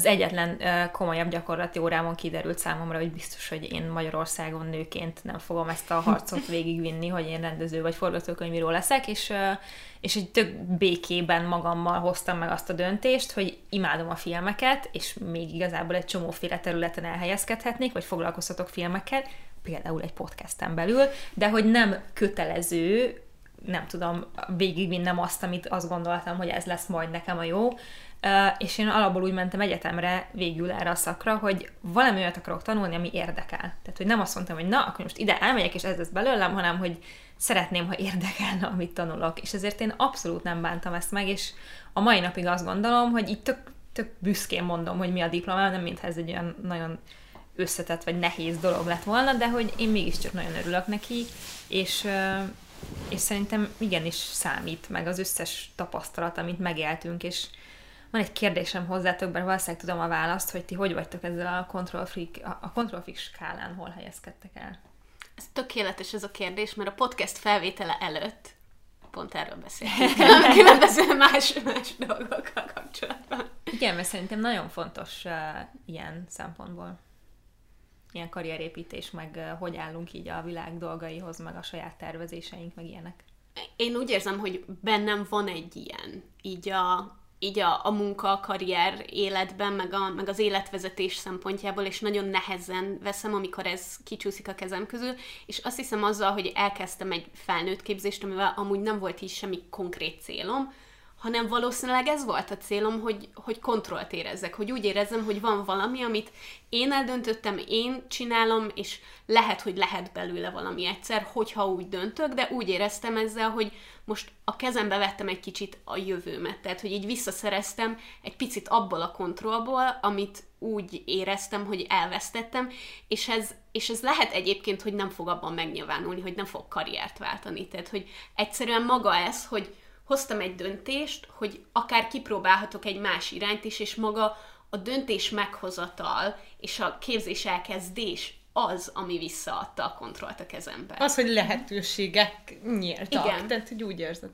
az egyetlen komolyabb gyakorlati órámon kiderült számomra, hogy biztos, hogy én Magyarországon nőként nem fogom ezt a harcot végigvinni, hogy én rendező vagy forgatókönyvíró leszek, és, és egy tök békében magammal hoztam meg azt a döntést, hogy imádom a filmeket, és még igazából egy csomóféle területen elhelyezkedhetnék, vagy foglalkozhatok filmekkel, például egy podcasten belül, de hogy nem kötelező, nem tudom, végigvinnem azt, amit azt gondoltam, hogy ez lesz majd nekem a jó, és én alapból úgy mentem egyetemre végül erre a szakra, hogy valami olyat akarok tanulni, ami érdekel. Tehát, hogy nem azt mondtam, hogy na, akkor most ide elmegyek, és ez lesz belőlem, hanem, hogy szeretném, ha érdekelne, amit tanulok. És ezért én abszolút nem bántam ezt meg, és a mai napig azt gondolom, hogy itt tök, tök büszkén mondom, hogy mi a diplomám, nem mintha ez egy olyan nagyon összetett vagy nehéz dolog lett volna, de hogy én mégiscsak nagyon örülök neki, és, és szerintem igenis számít meg az összes tapasztalat, amit megéltünk, és van egy kérdésem hozzátok, mert valószínűleg tudom a választ, hogy ti hogy vagytok ezzel a control freak, a- a control freak skálán, hol helyezkedtek el? Ez tökéletes ez a kérdés, mert a podcast felvétele előtt pont erről beszéltünk. Különböző más, más dolgokkal kapcsolatban. Igen, mert szerintem nagyon fontos uh, ilyen szempontból. Ilyen karrierépítés, meg uh, hogy állunk így a világ dolgaihoz, meg a saját tervezéseink, meg ilyenek. Én úgy érzem, hogy bennem van egy ilyen, így a, így a, a munka, a karrier életben, meg, a, meg az életvezetés szempontjából, és nagyon nehezen veszem, amikor ez kicsúszik a kezem közül, és azt hiszem azzal, hogy elkezdtem egy felnőtt képzést, amivel amúgy nem volt így semmi konkrét célom, hanem valószínűleg ez volt a célom, hogy, hogy kontrollt érezzek, hogy úgy érezzem, hogy van valami, amit én eldöntöttem, én csinálom, és lehet, hogy lehet belőle valami egyszer, hogyha úgy döntök, de úgy éreztem ezzel, hogy most a kezembe vettem egy kicsit a jövőmet, tehát hogy így visszaszereztem egy picit abból a kontrollból, amit úgy éreztem, hogy elvesztettem, és ez, és ez lehet egyébként, hogy nem fog abban megnyilvánulni, hogy nem fog karriert váltani. Tehát, hogy egyszerűen maga ez, hogy hoztam egy döntést, hogy akár kipróbálhatok egy más irányt is, és maga a döntés meghozatal és a képzés elkezdés az, ami visszaadta a kontrollt a kezembe. Az, hogy lehetőségek nyíltak. Igen. Tehát, hogy úgy érzed.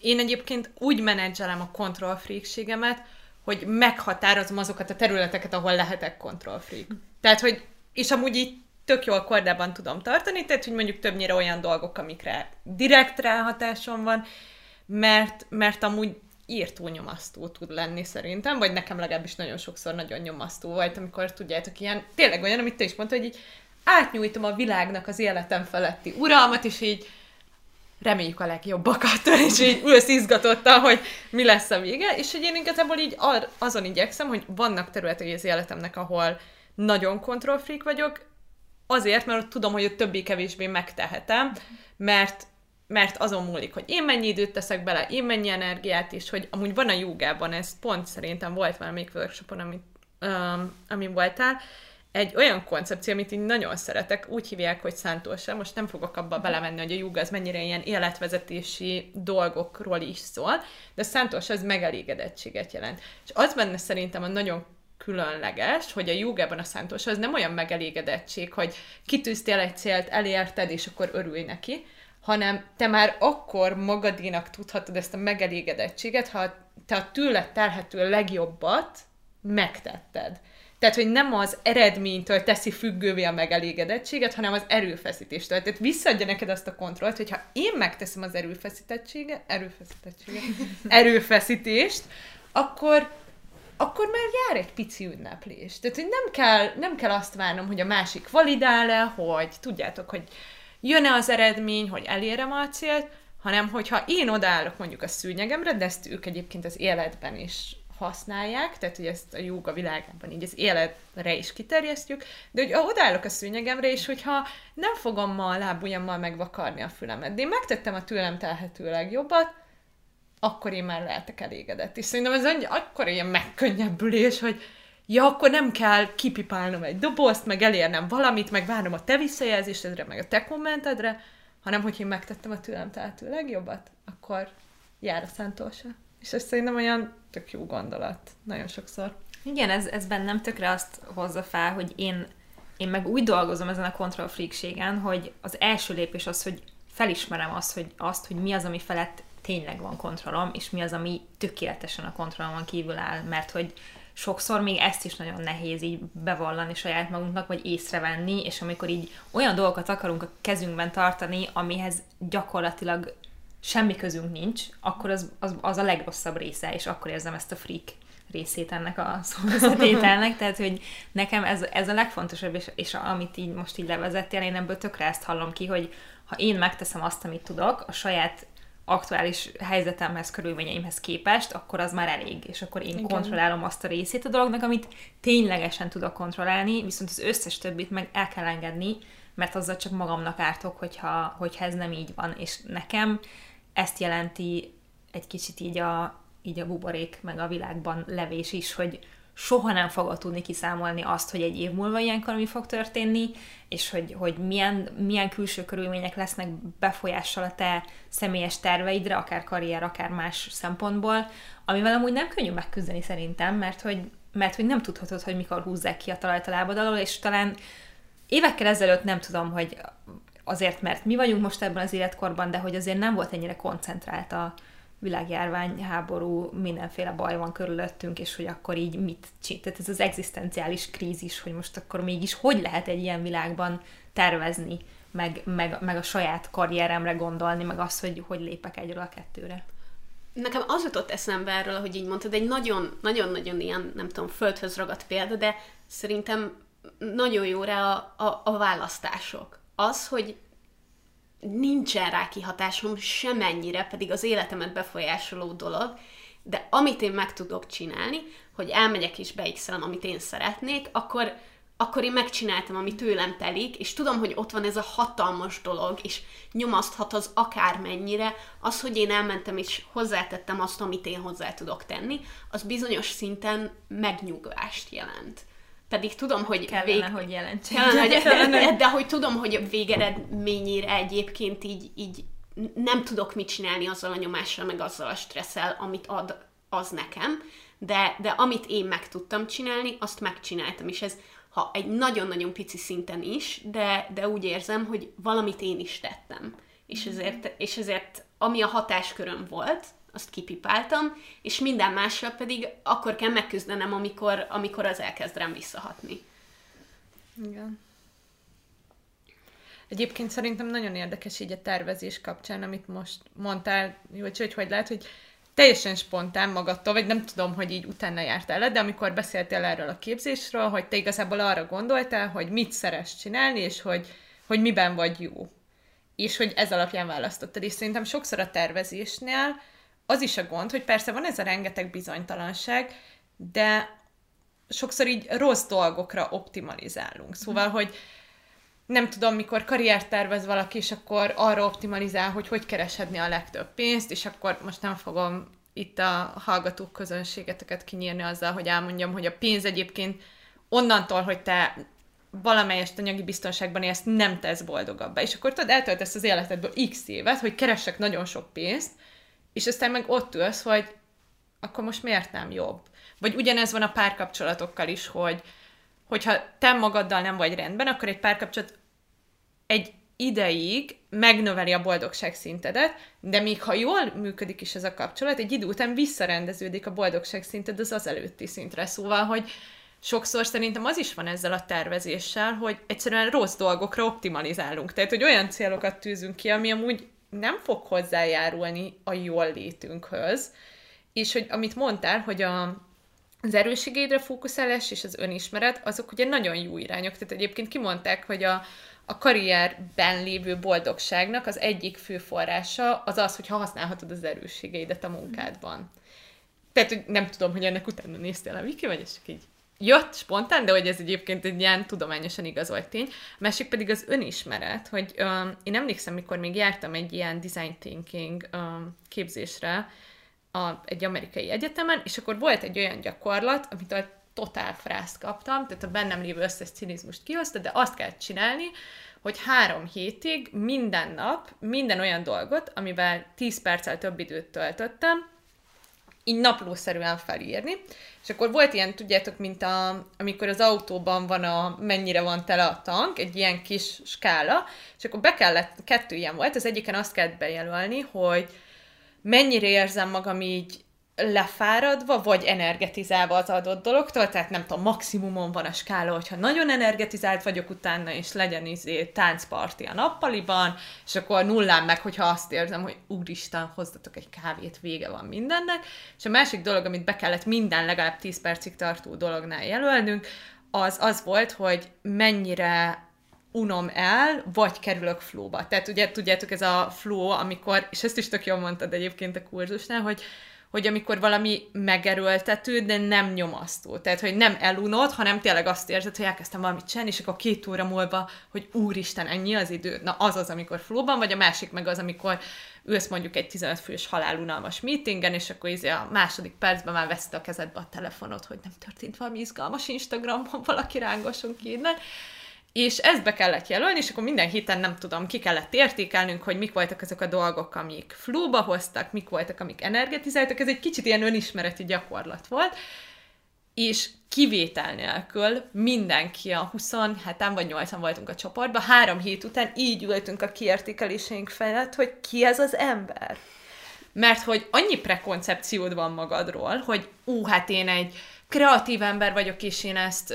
Én egyébként úgy menedzselem a control freakségemet, hogy meghatározom azokat a területeket, ahol lehetek control freak. Tehát, hogy, és amúgy így tök jól kordában tudom tartani, tehát, hogy mondjuk többnyire olyan dolgok, amikre direkt ráhatásom van, mert, mert amúgy írtó nyomasztó tud lenni szerintem, vagy nekem legalábbis nagyon sokszor nagyon nyomasztó volt, amikor tudjátok, ilyen, tényleg olyan, amit te is mondtad, hogy így átnyújtom a világnak az életem feletti uralmat, és így reméljük a legjobbakat, és így ülsz izgatottan, hogy mi lesz a vége, és hogy én igazából így ar- azon igyekszem, hogy vannak területei az életemnek, ahol nagyon kontrollfreak vagyok, azért, mert tudom, hogy a többé-kevésbé megtehetem, mert mert azon múlik, hogy én mennyi időt teszek bele, én mennyi energiát, és hogy amúgy van a jogában, ez pont szerintem volt valamelyik workshopon, amit, um, amin voltál, egy olyan koncepció, amit én nagyon szeretek, úgy hívják, hogy szántósa, most nem fogok abba belemenni, hogy a joga az mennyire ilyen életvezetési dolgokról is szól, de a szántósa az megelégedettséget jelent. És az benne szerintem a nagyon különleges, hogy a jogában a szántósa az nem olyan megelégedettség, hogy kitűztél egy célt, elérted, és akkor örülj neki, hanem te már akkor magadénak tudhatod ezt a megelégedettséget, ha te a tőle telhető legjobbat megtetted. Tehát, hogy nem az eredménytől teszi függővé a megelégedettséget, hanem az erőfeszítéstől. Tehát visszaadja neked azt a kontrollt, hogyha én megteszem az erőfeszítettséget, erőfeszítettséget, erőfeszítést, akkor, akkor már jár egy pici ünneplés. Tehát, hogy nem kell, nem kell azt várnom, hogy a másik validál-e, hogy tudjátok, hogy jön-e az eredmény, hogy elérem a célt, hanem hogyha én odállok mondjuk a szűnyegemre, de ezt ők egyébként az életben is használják, tehát hogy ezt a jóga világában így az életre is kiterjesztjük, de hogy odállok a szűnyegemre, és hogyha nem fogom ma a lábujjammal megvakarni a fülemet, de én megtettem a tőlem telhető legjobbat, akkor én már lehetek elégedett. És szerintem ez akkor ilyen megkönnyebbülés, hogy ja, akkor nem kell kipipálnom egy dobozt, meg elérnem valamit, meg várnom a te visszajelzésedre, meg a te kommentedre, hanem hogy én megtettem a tőlem tehető legjobbat, akkor jár a szentolsa. És ez szerintem olyan tök jó gondolat, nagyon sokszor. Igen, ez, ez bennem tökre azt hozza fel, hogy én, én meg úgy dolgozom ezen a kontrollfreakségen, hogy az első lépés az, hogy felismerem azt, hogy, azt, hogy mi az, ami felett tényleg van kontrollom, és mi az, ami tökéletesen a kontrollomon kívül áll, mert hogy sokszor még ezt is nagyon nehéz így bevallani saját magunknak, vagy észrevenni, és amikor így olyan dolgokat akarunk a kezünkben tartani, amihez gyakorlatilag semmi közünk nincs, akkor az, az, az a legrosszabb része, és akkor érzem ezt a freak részét ennek a szóvezetételnek, tehát hogy nekem ez, ez a legfontosabb, és, és amit így most így levezettél, én ebből tökre ezt hallom ki, hogy ha én megteszem azt, amit tudok, a saját aktuális helyzetemhez, körülményeimhez képest, akkor az már elég, és akkor én Igen. kontrollálom azt a részét a dolognak, amit ténylegesen tudok kontrollálni, viszont az összes többit meg el kell engedni, mert azzal csak magamnak ártok, hogyha, hogyha ez nem így van, és nekem ezt jelenti egy kicsit így a, így a buborék, meg a világban levés is, hogy soha nem fogod tudni kiszámolni azt, hogy egy év múlva ilyenkor mi fog történni, és hogy, hogy milyen, milyen külső körülmények lesznek befolyással a te személyes terveidre, akár karrier, akár más szempontból, amivel amúgy nem könnyű megküzdeni szerintem, mert hogy, mert hogy nem tudhatod, hogy mikor húzzák ki a talajt a lábad alól, és talán évekkel ezelőtt nem tudom, hogy azért, mert mi vagyunk most ebben az életkorban, de hogy azért nem volt ennyire koncentrált a világjárvány, háború, mindenféle baj van körülöttünk, és hogy akkor így mit csinál. Tehát ez az egzisztenciális krízis, hogy most akkor mégis hogy lehet egy ilyen világban tervezni, meg, meg, meg a saját karrieremre gondolni, meg azt, hogy hogy lépek egyről a kettőre. Nekem az jutott eszembe erről, hogy így mondtad, egy nagyon-nagyon ilyen, nem tudom, földhöz ragadt példa, de szerintem nagyon jó rá a, a, a választások az, hogy nincsen rá kihatásom semennyire, pedig az életemet befolyásoló dolog, de amit én meg tudok csinálni, hogy elmegyek és beixelem, amit én szeretnék, akkor, akkor én megcsináltam, ami tőlem telik, és tudom, hogy ott van ez a hatalmas dolog, és nyomaszthat az akármennyire, az, hogy én elmentem és hozzátettem azt, amit én hozzá tudok tenni, az bizonyos szinten megnyugvást jelent pedig tudom, hogy... Kellene, vég... hogy jelentsen. Kellene, hogy, de, de, de, hogy tudom, hogy végeredményére egyébként így, így nem tudok mit csinálni azzal a nyomással, meg azzal a stresszel, amit ad az nekem, de, de amit én meg tudtam csinálni, azt megcsináltam, és ez ha egy nagyon-nagyon pici szinten is, de, de úgy érzem, hogy valamit én is tettem. És mhm. ezért, és ezért ami a hatásköröm volt, azt kipipáltam, és minden mással pedig akkor kell megküzdenem, amikor, amikor az elkezd rám visszahatni. Igen. Egyébként szerintem nagyon érdekes így a tervezés kapcsán, amit most mondtál, hogy hogy, hogy lehet, hogy teljesen spontán magadtól, vagy nem tudom, hogy így utána jártál de amikor beszéltél erről a képzésről, hogy te igazából arra gondoltál, hogy mit szeres csinálni, és hogy, hogy miben vagy jó. és hogy ez alapján választottad. És szerintem sokszor a tervezésnél az is a gond, hogy persze van ez a rengeteg bizonytalanság, de sokszor így rossz dolgokra optimalizálunk. Szóval, hogy nem tudom, mikor karriert tervez valaki, és akkor arra optimalizál, hogy hogy kereshetni a legtöbb pénzt, és akkor most nem fogom itt a hallgatók közönségeteket kinyírni azzal, hogy elmondjam, hogy a pénz egyébként onnantól, hogy te valamelyest anyagi biztonságban élsz, nem tesz boldogabbá. És akkor tudod, eltöltesz az életedből x évet, hogy keresek nagyon sok pénzt, és aztán meg ott ülsz, hogy akkor most miért nem jobb? Vagy ugyanez van a párkapcsolatokkal is, hogy hogyha te magaddal nem vagy rendben, akkor egy párkapcsolat egy ideig megnöveli a boldogság szintedet, de még ha jól működik is ez a kapcsolat, egy idő után visszarendeződik a boldogság szinted az az előtti szintre. Szóval, hogy sokszor szerintem az is van ezzel a tervezéssel, hogy egyszerűen rossz dolgokra optimalizálunk. Tehát, hogy olyan célokat tűzünk ki, ami amúgy nem fog hozzájárulni a jól létünkhöz, és hogy amit mondtál, hogy a, az erősségeidre fókuszálás és az önismeret, azok ugye nagyon jó irányok. Tehát egyébként kimondták, hogy a, a karrierben lévő boldogságnak az egyik fő forrása az az, hogy használhatod az erősségeidet a munkádban. Tehát, hogy nem tudom, hogy ennek utána néztél a Viki, vagy ez csak így jött spontán, de hogy ez egyébként egy ilyen tudományosan igazolt tény. A másik pedig az önismeret, hogy um, én emlékszem, mikor még jártam egy ilyen design thinking um, képzésre a, egy amerikai egyetemen, és akkor volt egy olyan gyakorlat, amit a totál frászt kaptam, tehát a bennem lévő összes cinizmust kihozta, de azt kell csinálni, hogy három hétig minden nap minden olyan dolgot, amivel 10 perccel több időt töltöttem, így naplószerűen felírni. És akkor volt ilyen, tudjátok, mint a, amikor az autóban van a, mennyire van tele a tank, egy ilyen kis skála, és akkor be kellett, kettő ilyen volt, az egyiken azt kellett bejelölni, hogy mennyire érzem magam így lefáradva, vagy energetizálva az adott dologtól, tehát nem tudom, maximumon van a skála, hogyha nagyon energetizált vagyok utána, és legyen izé táncparti a nappaliban, és akkor nullán meg, hogyha azt érzem, hogy úristen, hozzatok egy kávét, vége van mindennek. És a másik dolog, amit be kellett minden legalább 10 percig tartó dolognál jelölnünk, az az volt, hogy mennyire unom el, vagy kerülök flóba. Tehát ugye tudjátok, ez a flow, amikor, és ezt is tök jól mondtad egyébként a kurzusnál, hogy hogy amikor valami megerőltető, de nem nyomasztó. Tehát, hogy nem elunod, hanem tényleg azt érzed, hogy elkezdtem valamit csinálni, és akkor két óra múlva, hogy úristen, ennyi az idő. Na, az az, amikor flóban vagy, a másik meg az, amikor ülsz mondjuk egy 15 fős halálunalmas meetingen, és akkor izé a második percben már veszed a kezedbe a telefonot, hogy nem történt valami izgalmas Instagramon, valaki rángoson ki innen és ezt be kellett jelölni, és akkor minden héten nem tudom, ki kellett értékelnünk, hogy mik voltak azok a dolgok, amik flóba hoztak, mik voltak, amik energetizáltak. Ez egy kicsit ilyen önismereti gyakorlat volt, és kivétel nélkül mindenki a 27-en vagy 8 voltunk a csoportban, három hét után így ültünk a kiértékeléseink felett, hogy ki ez az ember. Mert hogy annyi prekoncepciód van magadról, hogy ú, hát én egy kreatív ember vagyok, és én ezt,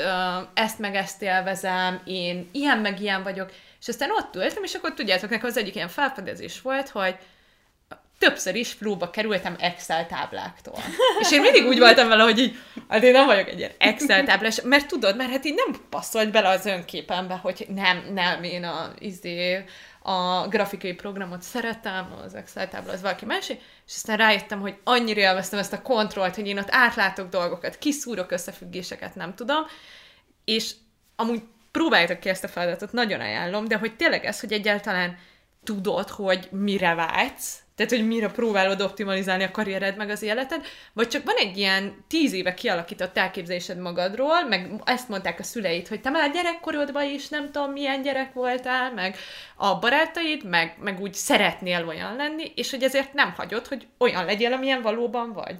ezt meg ezt élvezem, én ilyen meg ilyen vagyok, és aztán ott ültem, és akkor tudjátok, nekem az egyik ilyen felfedezés volt, hogy többször is flóba kerültem Excel tábláktól. És én mindig úgy voltam vele, hogy így, hát én nem vagyok egy ilyen Excel táblás, mert tudod, mert hát így nem passzolt bele az önképembe, hogy nem, nem, én a, izé, a grafikai programot szeretem, az Excel tábla az valaki más, és aztán rájöttem, hogy annyira élveztem ezt a kontrollt, hogy én ott átlátok dolgokat, kiszúrok összefüggéseket, nem tudom, és amúgy próbáljátok ki ezt a feladatot, nagyon ajánlom, de hogy tényleg ez, hogy egyáltalán tudod, hogy mire vágysz, tehát, hogy mire próbálod optimalizálni a karriered meg az életed, vagy csak van egy ilyen tíz éve kialakított elképzelésed magadról, meg ezt mondták a szüleid, hogy te már gyerekkorodban is nem tudom milyen gyerek voltál, meg a barátaid, meg, meg úgy szeretnél olyan lenni, és hogy ezért nem hagyod, hogy olyan legyél, amilyen valóban vagy.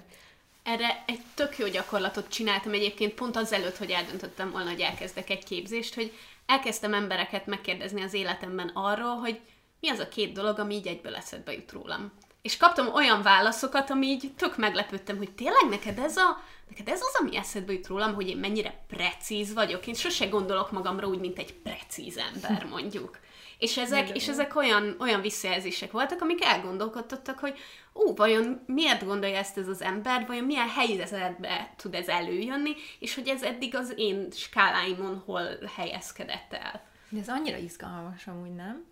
Erre egy tök jó gyakorlatot csináltam egyébként pont azelőtt, hogy eldöntöttem volna, hogy elkezdek egy képzést, hogy elkezdtem embereket megkérdezni az életemben arról, hogy mi az a két dolog, ami így egyből eszedbe jut rólam. És kaptam olyan válaszokat, ami így tök meglepődtem, hogy tényleg neked ez, a, neked ez az, ami eszedbe jut rólam, hogy én mennyire precíz vagyok. Én sose gondolok magamra úgy, mint egy precíz ember, mondjuk. És ezek, és ezek olyan, olyan visszajelzések voltak, amik elgondolkodtattak, hogy ú, vajon miért gondolja ezt ez az ember, vajon milyen helyzetbe tud ez előjönni, és hogy ez eddig az én skáláimon hol helyezkedett el. De ez annyira izgalmas amúgy, nem?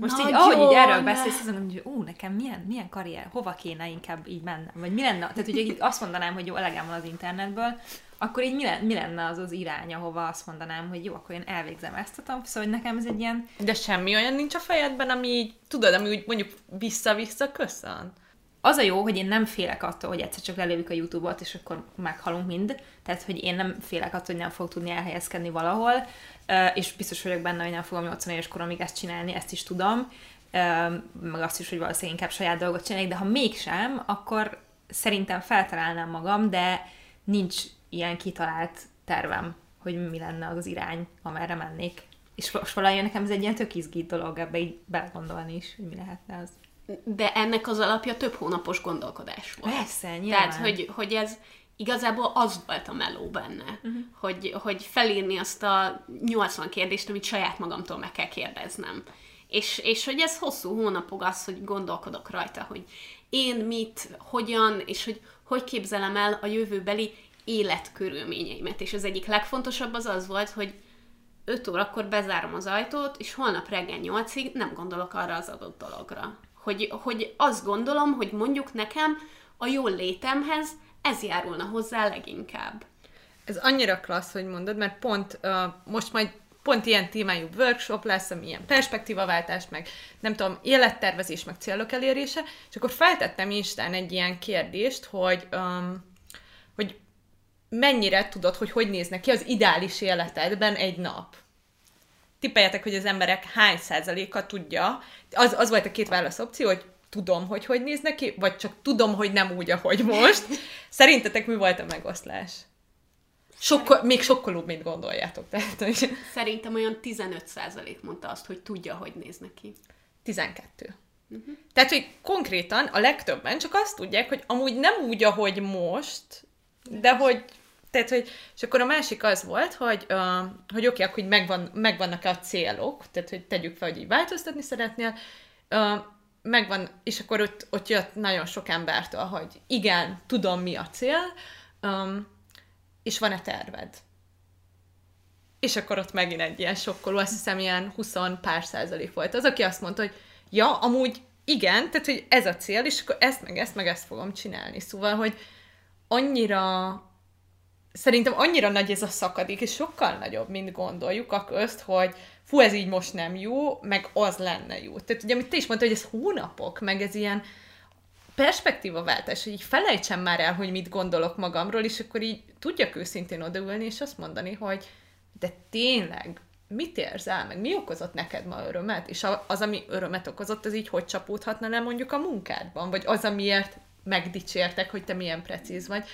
Most így, ahogy így erről beszélsz, azon mondom, hogy ú, nekem milyen, milyen karrier, hova kéne inkább így mennem, vagy mi lenne, tehát ugye így azt mondanám, hogy jó, elegem van az internetből, akkor így mi lenne, mi lenne az az irány, ahova azt mondanám, hogy jó, akkor én elvégzem ezt a tanfolyamot, szóval hogy nekem ez egy ilyen, De semmi olyan nincs a fejedben, ami így, tudod, ami úgy mondjuk vissza-vissza köszön. Az a jó, hogy én nem félek attól, hogy egyszer csak lelőjük a YouTube-ot, és akkor meghalunk mind. Tehát, hogy én nem félek attól, hogy nem fog tudni elhelyezkedni valahol, és biztos vagyok benne, hogy nem fogom 80 éves koromig ezt csinálni, ezt is tudom, meg azt is, hogy valószínűleg inkább saját dolgot csinálják, de ha mégsem, akkor szerintem feltalálnám magam, de nincs ilyen kitalált tervem, hogy mi lenne az az irány, amerre mennék. És most valahogy nekem ez egy ilyen tök izgít dolog ebbe így belegondolni is, hogy mi lehetne az. De ennek az alapja több hónapos gondolkodás volt. Persze, nyilván. Tehát, hogy, hogy ez igazából az volt a meló benne, uh-huh. hogy, hogy felírni azt a 80 kérdést, amit saját magamtól meg kell kérdeznem. És, és hogy ez hosszú hónapok az, hogy gondolkodok rajta, hogy én mit, hogyan, és hogy hogy képzelem el a jövőbeli életkörülményeimet. És az egyik legfontosabb az az volt, hogy 5 órakor bezárom az ajtót, és holnap reggel 8-ig nem gondolok arra az adott dologra. Hogy, hogy azt gondolom, hogy mondjuk nekem a jól létemhez ez járulna hozzá leginkább. Ez annyira klassz, hogy mondod, mert pont uh, most majd pont ilyen témájú workshop lesz, ami ilyen perspektívaváltás, meg nem tudom, élettervezés, meg célok elérése, és akkor feltettem Instán egy ilyen kérdést, hogy, um, hogy mennyire tudod, hogy hogy néznek ki az ideális életedben egy nap. Tippeljetek, hogy az emberek hány százaléka tudja. Az, az volt a két válasz opció, hogy tudom, hogy hogy néznek ki, vagy csak tudom, hogy nem úgy, ahogy most. Szerintetek mi volt a megoszlás? Sokkal, még sokkolóbb, mint gondoljátok. Tehát, hogy Szerintem olyan 15% mondta azt, hogy tudja, hogy néznek ki. 12. Uh-huh. Tehát, hogy konkrétan a legtöbben csak azt tudják, hogy amúgy nem úgy, ahogy most, de hogy tehát, hogy, és akkor a másik az volt, hogy, uh, hogy oké, akkor hogy megvan, megvannak-e a célok, tehát, hogy tegyük fel, hogy így változtatni szeretnél, uh, megvan, és akkor ott, ott jött nagyon sok embertől, hogy igen, tudom, mi a cél, um, és van-e terved? És akkor ott megint egy ilyen sokkoló, azt hiszem ilyen 20 pár százalék volt. Az, aki azt mondta, hogy ja, amúgy igen, tehát, hogy ez a cél, és akkor ezt, meg ezt, meg ezt fogom csinálni. Szóval, hogy annyira szerintem annyira nagy ez a szakadék, és sokkal nagyobb, mint gondoljuk a közt, hogy fú, ez így most nem jó, meg az lenne jó. Tehát ugye, amit te is mondtad, hogy ez hónapok, meg ez ilyen perspektívaváltás, hogy így felejtsem már el, hogy mit gondolok magamról, és akkor így tudjak őszintén odaülni, és azt mondani, hogy de tényleg, mit érzel, meg? Mi okozott neked ma örömet, és az, ami örömet okozott, az így hogy csapódhatna le mondjuk a munkádban, vagy az, amiért megdicsértek, hogy te milyen precíz vagy,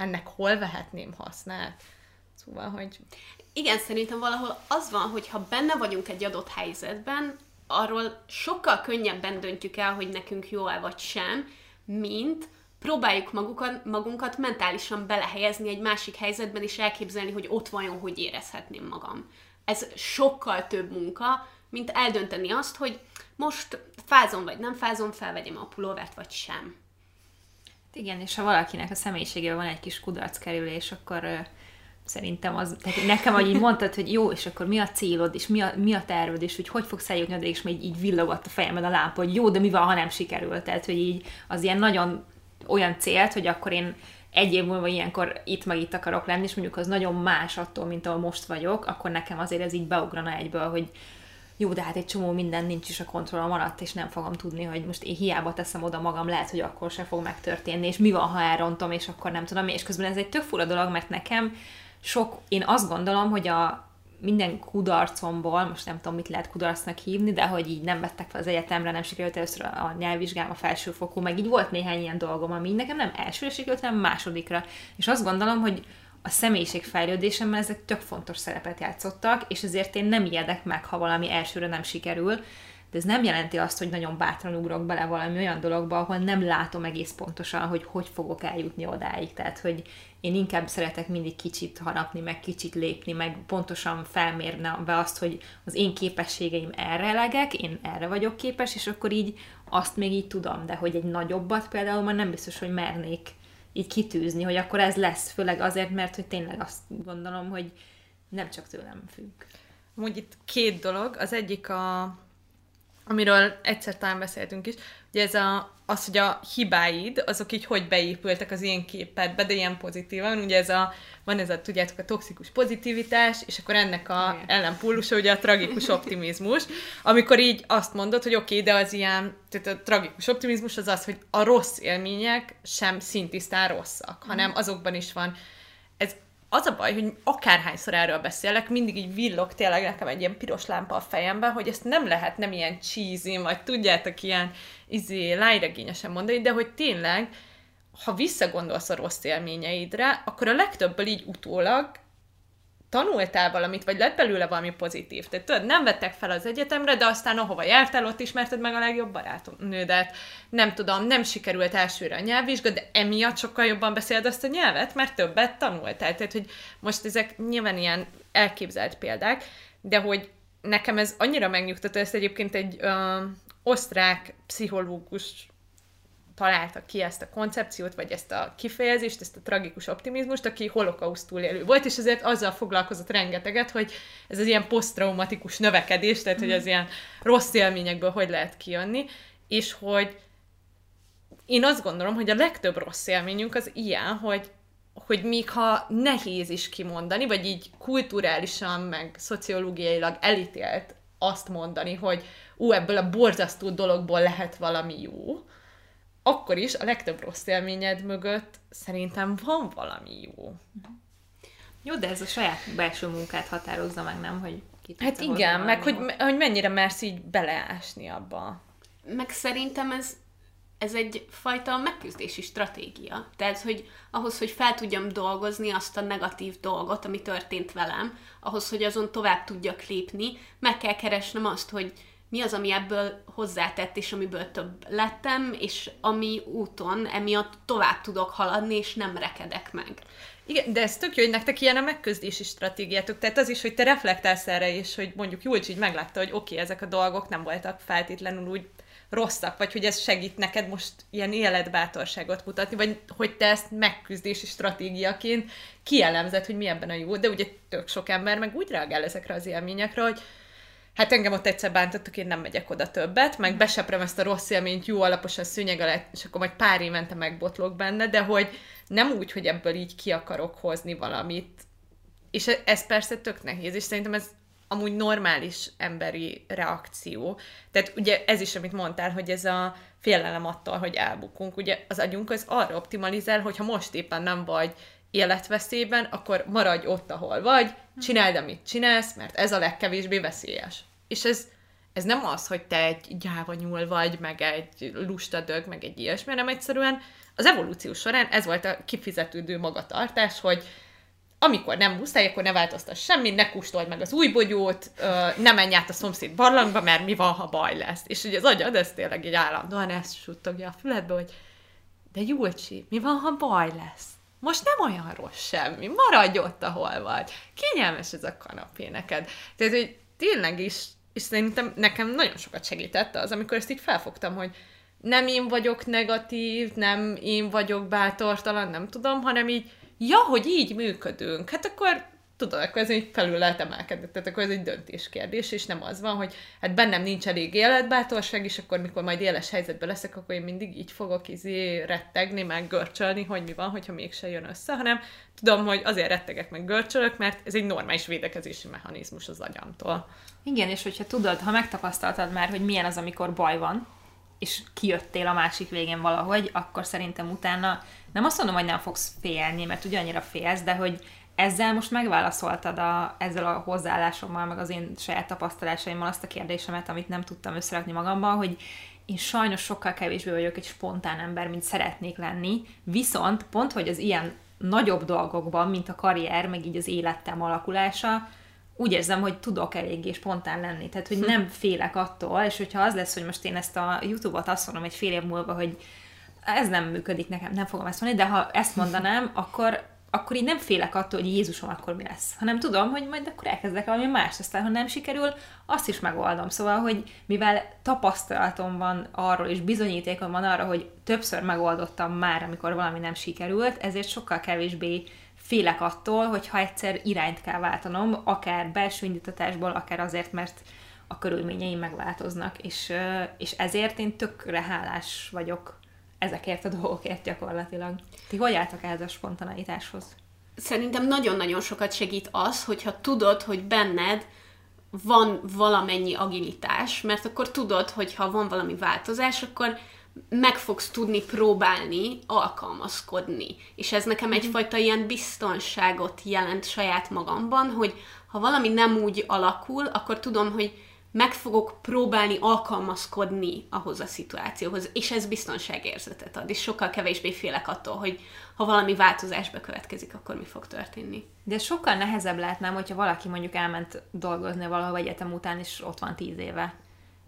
ennek hol vehetném hasznát? Szóval, hogy... Igen, szerintem valahol az van, hogy ha benne vagyunk egy adott helyzetben, arról sokkal könnyebben döntjük el, hogy nekünk jó-e vagy sem, mint próbáljuk magukat, magunkat mentálisan belehelyezni egy másik helyzetben, és elképzelni, hogy ott vajon hogy érezhetném magam. Ez sokkal több munka, mint eldönteni azt, hogy most fázom vagy nem fázom, felvegyem a pulóvert vagy sem. Igen, és ha valakinek a személyiségében van egy kis kudarckerülés, akkor szerintem az, tehát nekem, ahogy így mondtad, hogy jó, és akkor mi a célod, és mi a, mi a terved, és hogy hogy fogsz eljutni oda, és még így, villogott a fejemben a lámpa, hogy jó, de mi van, ha nem sikerül. Tehát, hogy így az ilyen nagyon olyan célt, hogy akkor én egy év múlva ilyenkor itt meg itt akarok lenni, és mondjuk az nagyon más attól, mint ahol most vagyok, akkor nekem azért ez így beugrana egyből, hogy jó, de hát egy csomó minden nincs is a kontrollom alatt, és nem fogom tudni, hogy most én hiába teszem oda magam, lehet, hogy akkor se fog megtörténni, és mi van, ha elrontom, és akkor nem tudom, és közben ez egy tök fura dolog, mert nekem sok, én azt gondolom, hogy a minden kudarcomból, most nem tudom, mit lehet kudarcnak hívni, de hogy így nem vettek fel az egyetemre, nem sikerült először a nyelvvizsgám, a felsőfokú, meg így volt néhány ilyen dolgom, ami nekem nem elsőre sikerült, hanem másodikra. És azt gondolom, hogy a személyiségfejlődésemben ezek tök fontos szerepet játszottak, és ezért én nem ijedek meg, ha valami elsőre nem sikerül, de ez nem jelenti azt, hogy nagyon bátran ugrok bele valami olyan dologba, ahol nem látom egész pontosan, hogy hogy fogok eljutni odáig. Tehát, hogy én inkább szeretek mindig kicsit harapni, meg kicsit lépni, meg pontosan felmérni be azt, hogy az én képességeim erre elegek, én erre vagyok képes, és akkor így azt még így tudom, de hogy egy nagyobbat például már nem biztos, hogy mernék így kitűzni, hogy akkor ez lesz, főleg azért, mert hogy tényleg azt gondolom, hogy nem csak tőlem függ. Amúgy itt két dolog. Az egyik a, amiről egyszer talán beszéltünk is, ugye ez a, az, hogy a hibáid, azok így hogy beépültek az én képedbe, de ilyen pozitívan, ugye ez a, van ez a, tudjátok, a toxikus pozitivitás, és akkor ennek a ellenpólusa ugye a tragikus optimizmus, amikor így azt mondod, hogy oké, okay, de az ilyen, tehát a tragikus optimizmus az az, hogy a rossz élmények sem szintisztán rosszak, hanem azokban is van az a baj, hogy akárhányszor erről beszélek, mindig így villog tényleg nekem egy ilyen piros lámpa a fejemben, hogy ezt nem lehet nem ilyen cheesy, vagy tudjátok, ilyen izé, lájregényesen mondani, de hogy tényleg, ha visszagondolsz a rossz élményeidre, akkor a legtöbből így utólag tanultál valamit, vagy lett belőle valami pozitív. Tehát tudod, nem vettek fel az egyetemre, de aztán ahova jártál, ott ismerted meg a legjobb barátnődet. Nem tudom, nem sikerült elsőre a nyelvvizsga, de emiatt sokkal jobban beszéled azt a nyelvet, mert többet tanultál. Tehát, hogy most ezek nyilván ilyen elképzelt példák, de hogy nekem ez annyira megnyugtató, ezt egyébként egy ö, osztrák pszichológus találta ki ezt a koncepciót, vagy ezt a kifejezést, ezt a tragikus optimizmust, aki holokauszt túlélő volt, és azért azzal foglalkozott rengeteget, hogy ez az ilyen posztraumatikus növekedés, tehát hogy az ilyen rossz élményekből hogy lehet kijönni, és hogy én azt gondolom, hogy a legtöbb rossz élményünk az ilyen, hogy hogy még ha nehéz is kimondani, vagy így kulturálisan, meg szociológiailag elítélt azt mondani, hogy ú, ebből a borzasztó dologból lehet valami jó, akkor is a legtöbb rossz élményed mögött szerintem van valami jó. Jó, de ez a saját belső munkát határozza meg, nem? Hogy ki Hát igen, meg hogy, hogy mennyire mersz így beleásni abba. Meg szerintem ez, ez egy fajta megküzdési stratégia. Tehát, hogy ahhoz, hogy fel tudjam dolgozni azt a negatív dolgot, ami történt velem, ahhoz, hogy azon tovább tudjak lépni, meg kell keresnem azt, hogy mi az, ami ebből hozzátett, és amiből több lettem, és ami úton emiatt tovább tudok haladni, és nem rekedek meg. Igen, de ez tök jó, hogy nektek ilyen a megközdési stratégiátok. Tehát az is, hogy te reflektálsz erre, és hogy mondjuk Julcs így meglátta, hogy oké, okay, ezek a dolgok nem voltak feltétlenül úgy rosszak, vagy hogy ez segít neked most ilyen életbátorságot mutatni, vagy hogy te ezt megküzdési stratégiaként kielemzed, hogy mi ebben a jó, de ugye tök sok ember meg úgy reagál ezekre az élményekre, hogy hát engem ott egyszer bántottak, én nem megyek oda többet, meg beseprem ezt a rossz élményt jó alaposan szőnyeg alá, és akkor majd pár évente megbotlok benne, de hogy nem úgy, hogy ebből így ki akarok hozni valamit. És ez persze tök nehéz, és szerintem ez amúgy normális emberi reakció. Tehát ugye ez is, amit mondtál, hogy ez a félelem attól, hogy elbukunk. Ugye az agyunk az arra optimalizál, hogyha most éppen nem vagy életveszélyben, akkor maradj ott, ahol vagy, csináld, amit csinálsz, mert ez a legkevésbé veszélyes. És ez, ez nem az, hogy te egy gyáva nyúl vagy, meg egy lusta dög, meg egy ilyesmi, hanem egyszerűen az evolúció során ez volt a kifizetődő magatartás, hogy amikor nem muszáj, akkor ne változtass semmi, ne kóstold meg az új bogyót, ne menj át a szomszéd barlangba, mert mi van, ha baj lesz. És ugye az agyad, ez tényleg egy állandóan ezt suttogja a füledbe, hogy de Julcsi, mi van, ha baj lesz? Most nem olyan rossz semmi, maradj ott, ahol vagy. Kényelmes ez a kanapé neked. Tehát, hogy tényleg is, és szerintem nekem nagyon sokat segített az, amikor ezt így felfogtam, hogy nem én vagyok negatív, nem én vagyok bátortalan, nem tudom, hanem így, ja, hogy így működünk, hát akkor tudod, akkor ez egy felül lehet emelkedni, tehát akkor ez egy döntéskérdés, és nem az van, hogy hát bennem nincs elég életbátorság, és akkor mikor majd éles helyzetben leszek, akkor én mindig így fogok izé rettegni, meg görcsölni, hogy mi van, hogyha mégse jön össze, hanem tudom, hogy azért rettegek, meg görcsölök, mert ez egy normális védekezési mechanizmus az agyamtól. Igen, és hogyha tudod, ha megtapasztaltad már, hogy milyen az, amikor baj van, és kijöttél a másik végén valahogy, akkor szerintem utána nem azt mondom, hogy nem fogsz félni, mert ugyannyira félsz, de hogy ezzel most megválaszoltad a, ezzel a hozzáállásommal, meg az én saját tapasztalásaimmal azt a kérdésemet, amit nem tudtam összerakni magamban, hogy én sajnos sokkal kevésbé vagyok egy spontán ember, mint szeretnék lenni, viszont pont, hogy az ilyen nagyobb dolgokban, mint a karrier, meg így az élettem alakulása, úgy érzem, hogy tudok eléggé spontán lenni. Tehát, hogy nem félek attól, és hogyha az lesz, hogy most én ezt a YouTube-ot azt mondom egy fél év múlva, hogy ez nem működik nekem, nem fogom ezt mondani, de ha ezt mondanám, akkor akkor így nem félek attól, hogy Jézusom, akkor mi lesz. Hanem tudom, hogy majd akkor elkezdek valami más, aztán ha nem sikerül, azt is megoldom. Szóval, hogy mivel tapasztalatom van arról, és bizonyítékom van arra, hogy többször megoldottam már, amikor valami nem sikerült, ezért sokkal kevésbé félek attól, hogy ha egyszer irányt kell váltanom, akár belső indítatásból, akár azért, mert a körülményeim megváltoznak, és, és ezért én tökre hálás vagyok ezekért a dolgokért gyakorlatilag. Ti hogy álltak ehhez a spontaneitáshoz? Szerintem nagyon-nagyon sokat segít az, hogyha tudod, hogy benned van valamennyi agilitás, mert akkor tudod, hogy ha van valami változás, akkor meg fogsz tudni próbálni alkalmazkodni. És ez nekem egyfajta ilyen biztonságot jelent saját magamban, hogy ha valami nem úgy alakul, akkor tudom, hogy meg fogok próbálni alkalmazkodni ahhoz a szituációhoz, és ez biztonságérzetet ad, és sokkal kevésbé félek attól, hogy ha valami változás bekövetkezik, akkor mi fog történni. De sokkal nehezebb lehetne, hogyha valaki mondjuk elment dolgozni valahol egyetem után, és ott van tíz éve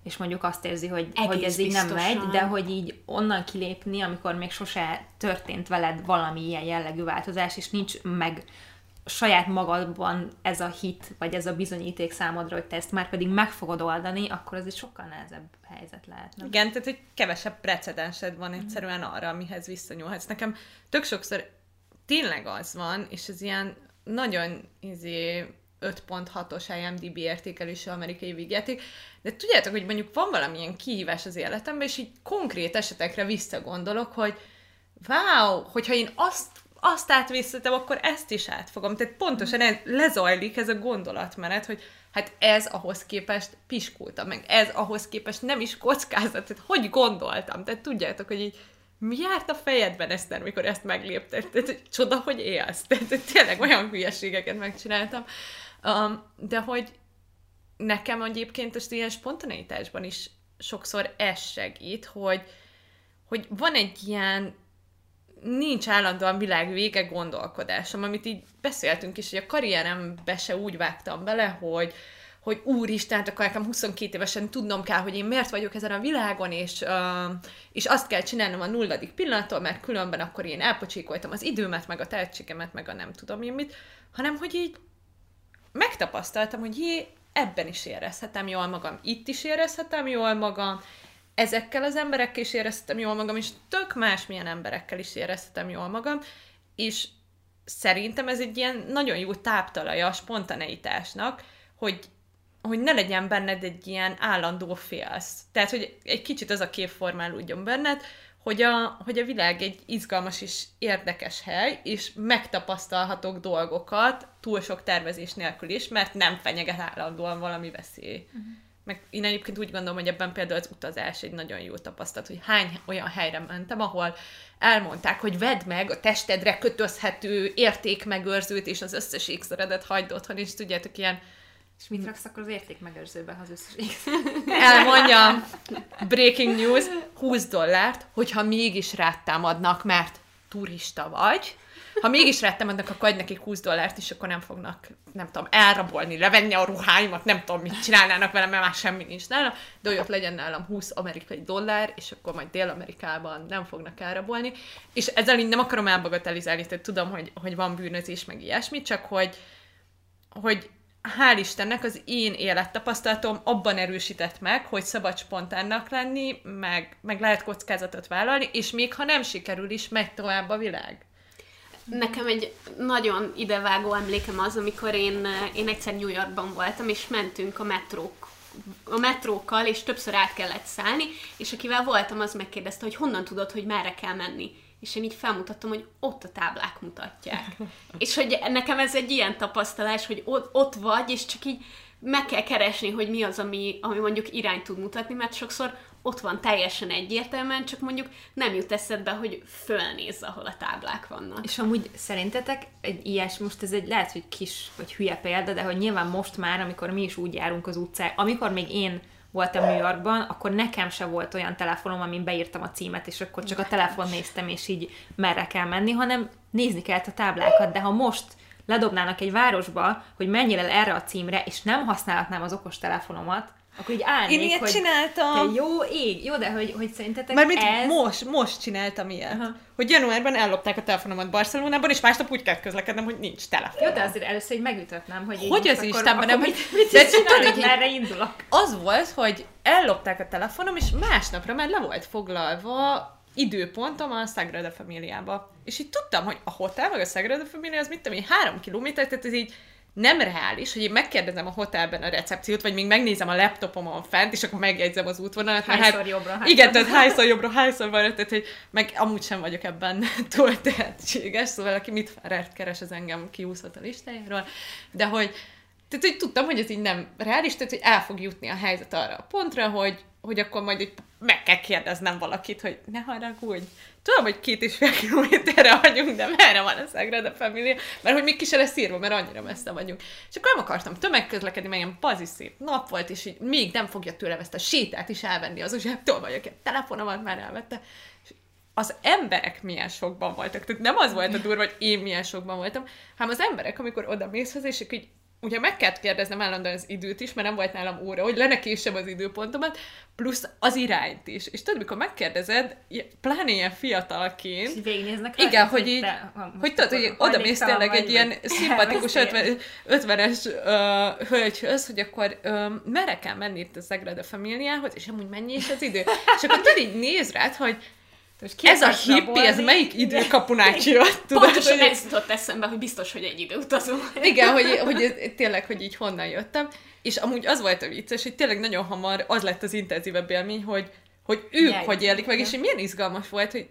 és mondjuk azt érzi, hogy, Egész hogy ez így nem megy, de hogy így onnan kilépni, amikor még sose történt veled valami ilyen jellegű változás, és nincs meg saját magadban ez a hit, vagy ez a bizonyíték számodra, hogy te ezt már pedig meg fogod oldani, akkor ez egy sokkal nehezebb helyzet lehet. Nem? Igen, tehát hogy kevesebb precedensed van egyszerűen arra, amihez visszanyúlhatsz. Nekem tök sokszor tényleg az van, és ez ilyen nagyon izé 5.6-os IMDB értékelésű amerikai vígjáték, de tudjátok, hogy mondjuk van valamilyen kihívás az életemben, és így konkrét esetekre visszagondolok, hogy wow, hogyha én azt azt átvészetem, akkor ezt is átfogom. Tehát pontosan ez, lezajlik ez a gondolatmenet, hogy hát ez ahhoz képest piskultam, meg ez ahhoz képest nem is kockázat. Tehát hogy gondoltam? Tehát tudjátok, hogy így mi járt a fejedben, Eszter, mikor ezt meglépted? Tehát, hogy csoda, hogy élsz. Tehát, hogy tényleg olyan hülyeségeket megcsináltam. Um, de hogy nekem egyébként most ilyen spontaneitásban is sokszor ez segít, hogy, hogy van egy ilyen nincs állandóan világ vége gondolkodásom, amit így beszéltünk is, hogy a karrierembe se úgy vágtam bele, hogy, hogy úristen, hát akkor nekem 22 évesen tudnom kell, hogy én miért vagyok ezen a világon, és, uh, és azt kell csinálnom a nulladik pillanattól, mert különben akkor én elpocsékoltam az időmet, meg a tehetségemet, meg a nem tudom én mit, hanem hogy így megtapasztaltam, hogy jé, ebben is érezhetem jól magam, itt is érezhetem jól magam, ezekkel az emberekkel is éreztem jól magam, és tök másmilyen emberekkel is éreztem jól magam, és szerintem ez egy ilyen nagyon jó táptalaja a spontaneitásnak, hogy, hogy ne legyen benned egy ilyen állandó félsz. Tehát, hogy egy kicsit az a kép formálódjon benned, hogy a, hogy a világ egy izgalmas és érdekes hely, és megtapasztalhatok dolgokat túl sok tervezés nélkül is, mert nem fenyeget állandóan valami veszély. Uh-huh. Meg én egyébként úgy gondolom, hogy ebben például az utazás egy nagyon jó tapasztalat, hogy hány olyan helyre mentem, ahol elmondták, hogy vedd meg a testedre kötözhető értékmegőrzőt, és az összes ékszeredet hagyd otthon, és tudjátok, ilyen És mit raksz akkor az értékmegőrzőbe, ha az összes elmondjam, breaking news, 20 dollárt, hogyha mégis rád támadnak, mert turista vagy, ha mégis támadnak, akkor adj nekik 20 dollárt, és akkor nem fognak, nem tudom, elrabolni, levenni a ruháimat, nem tudom, mit csinálnának velem, mert már semmi nincs nálam, de hogy ott legyen nálam 20 amerikai dollár, és akkor majd Dél-Amerikában nem fognak elrabolni. És ezzel így nem akarom elbagatelizálni, tehát tudom, hogy, hogy van bűnözés, meg ilyesmi, csak hogy, hogy hál' Istennek az én élettapasztalatom abban erősített meg, hogy szabad spontánnak lenni, meg, meg lehet kockázatot vállalni, és még ha nem sikerül is, megy tovább a világ. Nekem egy nagyon idevágó emlékem az, amikor én, én egyszer New Yorkban voltam, és mentünk a metrók a metrókkal, és többször át kellett szállni, és akivel voltam, az megkérdezte, hogy honnan tudod, hogy merre kell menni. És én így felmutattam, hogy ott a táblák mutatják. és hogy nekem ez egy ilyen tapasztalás, hogy ott, ott vagy, és csak így meg kell keresni, hogy mi az, ami, ami mondjuk irányt tud mutatni, mert sokszor ott van teljesen egyértelműen, csak mondjuk nem jut eszedbe, hogy fölnézz, ahol a táblák vannak. És amúgy szerintetek egy ilyes, most ez egy lehet, hogy kis vagy hülye példa, de hogy nyilván most már, amikor mi is úgy járunk az utcán, amikor még én voltam New Yorkban, akkor nekem se volt olyan telefonom, amin beírtam a címet, és akkor csak a telefon néztem, és így merre kell menni, hanem nézni kellett a táblákat, de ha most ledobnának egy városba, hogy menjél el erre a címre, és nem használhatnám az okos telefonomat, akkor így állnék, Én ilyet hogy csináltam. Te jó ég, jó, de hogy, hogy szerintetek Mert mit ez... most, most csináltam ilyet. Aha. Hogy januárban ellopták a telefonomat Barcelonában, és másnap úgy kellett közlekednem, hogy nincs telefon. Jó, de azért először így megütöttem, hogy Hogy az Istenben nem- mit, mit De tudod, hogy- merre indulok? Az volt, hogy ellopták a telefonom, és másnapra már le volt foglalva időpontom a Sagrada Familiába. És így tudtam, hogy a hotel, meg a Sagrada Familia az mit tudom én, három kilométer, tehát ez így nem reális, hogy én megkérdezem a hotelben a recepciót, vagy még megnézem a laptopomon fent, és akkor megjegyzem az útvonalat. Hányszor jobbra, hányszor Igen, tehát hányszor jobbra, hányszor balra, tehát hogy meg amúgy sem vagyok ebben túl tehetséges, szóval aki mit keres, az engem kiúszott a listájáról, de hogy tehát, hogy tudtam, hogy ez így nem reális, tehát, hogy el fog jutni a helyzet arra a pontra, hogy, hogy akkor majd így meg kell kérdeznem valakit, hogy ne haragudj. Tudom, hogy két és fél kilométerre vagyunk, de merre van a Sagrada Familia? Mert hogy még ki se lesz írva, mert annyira messze vagyunk. És akkor nem akartam tömegközlekedni, mert ilyen pazi szép nap volt, és így még nem fogja tőlem ezt a sétát is elvenni az zsebtől, vagy a telefonomat már elvette. És az emberek milyen sokban voltak. Tehát nem az volt a durva, hogy én milyen sokban voltam, hanem az emberek, amikor oda mész és így ugye meg kellett kérdeznem állandóan az időt is, mert nem volt nálam óra, hogy lenne később az időpontomat, plusz az irányt is. És tudod, mikor megkérdezed, pláne ilyen fiatalként, és végignéznek igen, hogy így, te, hogy tudod, hogy oda mész tényleg egy ilyen szimpatikus 50, 50-es uh, hölgyhöz, hogy akkor merre kell menni itt a Sagrada Familiához, és amúgy mennyi is az idő. és akkor tudod így néz rád, hogy ez a hippi, ez melyik időkapunál jött? Tudod, Pontosan hogy ez jutott eszembe, hogy biztos, hogy egy időutazó. Igen, hogy, hogy tényleg, hogy így honnan jöttem. És amúgy az volt a vicces, hogy tényleg nagyon hamar az lett az intenzívebb élmény, hogy, hogy ők Jaj, hogy élik meg, és milyen izgalmas volt, hogy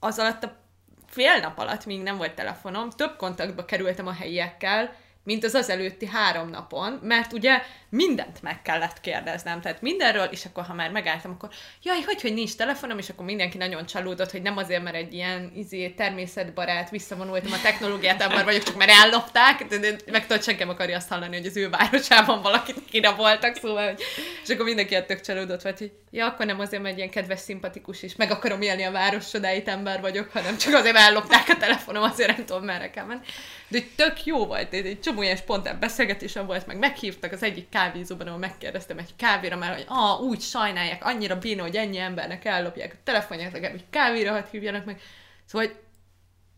az alatt a fél nap alatt, míg nem volt telefonom, több kontaktba kerültem a helyiekkel, mint az az előtti három napon, mert ugye mindent meg kellett kérdeznem, tehát mindenről, és akkor ha már megálltam, akkor jaj, hogy, hogy nincs telefonom, és akkor mindenki nagyon csalódott, hogy nem azért, mert egy ilyen izé, természetbarát, visszavonultam a technológiát, már vagyok, csak mert ellopták, de, de meg tudod, senki akarja azt hallani, hogy az ő városában valakit kire voltak, szóval, hogy, és akkor mindenki tök csalódott vagy, hogy ja, akkor nem azért, mert egy ilyen kedves, szimpatikus is, meg akarom élni a város csodáit ember vagyok, hanem csak azért, ellopták a telefonom, azért nem tudom, merre kell menni. De tök jó volt, egy, csomó ilyen spontán beszélgetésem volt, meg meghívtak az egyik kávézóban, ahol megkérdeztem egy kávéra már, hogy ah, úgy sajnálják, annyira bína, hogy ennyi embernek ellopják a telefonját, legalább hogy kávéra hadd hívjanak meg. Szóval, hogy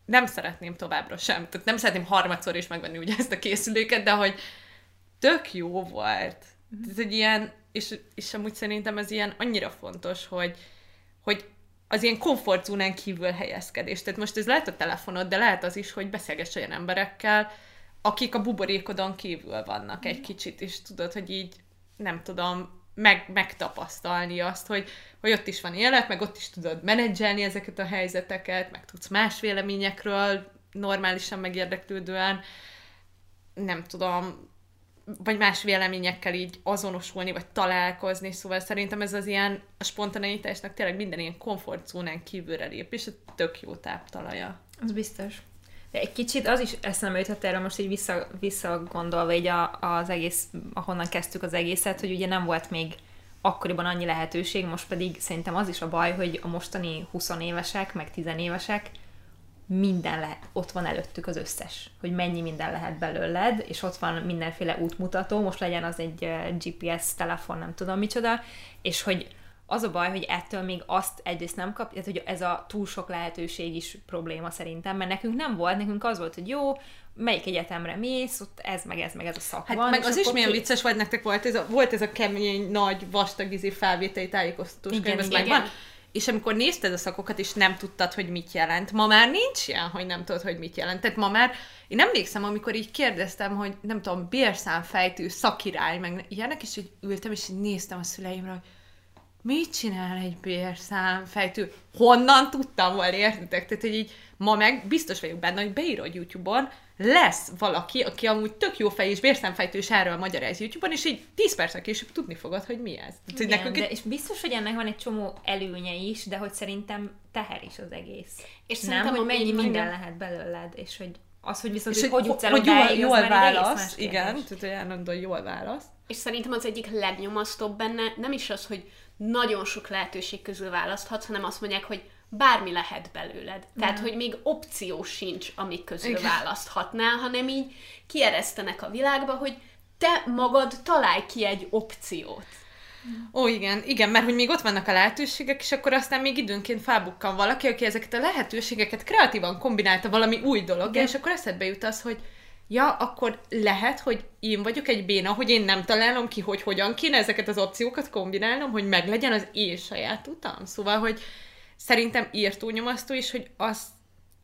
nem szeretném továbbra sem. Tehát nem szeretném harmadszor is megvenni ugye ezt a készüléket, de hogy tök jó volt. Mhm. Ez egy ilyen, és, és amúgy szerintem ez ilyen annyira fontos, hogy, hogy az ilyen komfortzónán kívül helyezkedés. Tehát most ez lehet a telefonod, de lehet az is, hogy beszélgess olyan emberekkel, akik a buborékodon kívül vannak egy kicsit, és tudod, hogy így nem tudom, meg, megtapasztalni azt, hogy, hogy ott is van élet, meg ott is tudod menedzselni ezeket a helyzeteket, meg tudsz más véleményekről normálisan megérdeklődően, nem tudom, vagy más véleményekkel így azonosulni, vagy találkozni, szóval szerintem ez az ilyen a spontaneitásnak tényleg minden ilyen komfortzónán kívülre lép, és tök jó táptalaja. Az biztos. Egy kicsit az is eszembe jutott erre most így vissza, visszagondolva így a, az egész, ahonnan kezdtük az egészet, hogy ugye nem volt még akkoriban annyi lehetőség, most pedig szerintem az is a baj, hogy a mostani 20 évesek, meg 10 évesek minden lehet, ott van előttük az összes, hogy mennyi minden lehet belőled, és ott van mindenféle útmutató, most legyen az egy GPS telefon, nem tudom micsoda, és hogy az a baj, hogy ettől még azt egyrészt nem kap, tehát hogy ez a túl sok lehetőség is probléma szerintem, mert nekünk nem volt, nekünk az volt, hogy jó, melyik egyetemre mész, ott ez meg ez meg ez a szak hát van. meg az is milyen két... vicces volt nektek volt, ez a, volt ez a kemény, nagy, vastag izé felvételi tájékoztatós könyv, igen, megvan. És amikor nézted a szakokat, és nem tudtad, hogy mit jelent. Ma már nincs ilyen, hogy nem tudod, hogy mit jelent. Tehát ma már, én emlékszem, amikor így kérdeztem, hogy nem tudom, bérszámfejtő, szakirály, meg ilyenek, és így ültem, és így néztem a szüleimre, hogy mit csinál egy bérszámfejtő? Honnan tudtam volna, értitek? Tehát, hogy így ma meg biztos vagyok benne, hogy beírod YouTube-on, lesz valaki, aki amúgy tök jó fej és bérszámfejtő és erről magyaráz YouTube-on, és így 10 perccel később tudni fogod, hogy mi ez. Tehát, Igen, nekünk de, és biztos, hogy ennek van egy csomó előnye is, de hogy szerintem teher is az egész. És nem, hogy mennyi minden minden lehet belőled, és hogy az, hogy viszont, és hogy, hogy el hogy jól, jól válasz, igen, tehát hogy jól válasz. És szerintem az egyik legnyomasztóbb benne nem is az, hogy nagyon sok lehetőség közül választhatsz, hanem azt mondják, hogy bármi lehet belőled. Tehát, hogy még opció sincs, amik közül Igen. választhatnál, hanem így kieresztenek a világba, hogy te magad találj ki egy opciót. Ó, igen, igen, mert hogy még ott vannak a lehetőségek, és akkor aztán még időnként felbukkan valaki, aki ezeket a lehetőségeket kreatívan kombinálta valami új dolog, és akkor eszedbe jut az, hogy ja, akkor lehet, hogy én vagyok egy béna, hogy én nem találom ki, hogy hogyan kéne ezeket az opciókat kombinálnom, hogy meglegyen az én saját utam. Szóval, hogy szerintem írtó nyomasztó is, hogy az,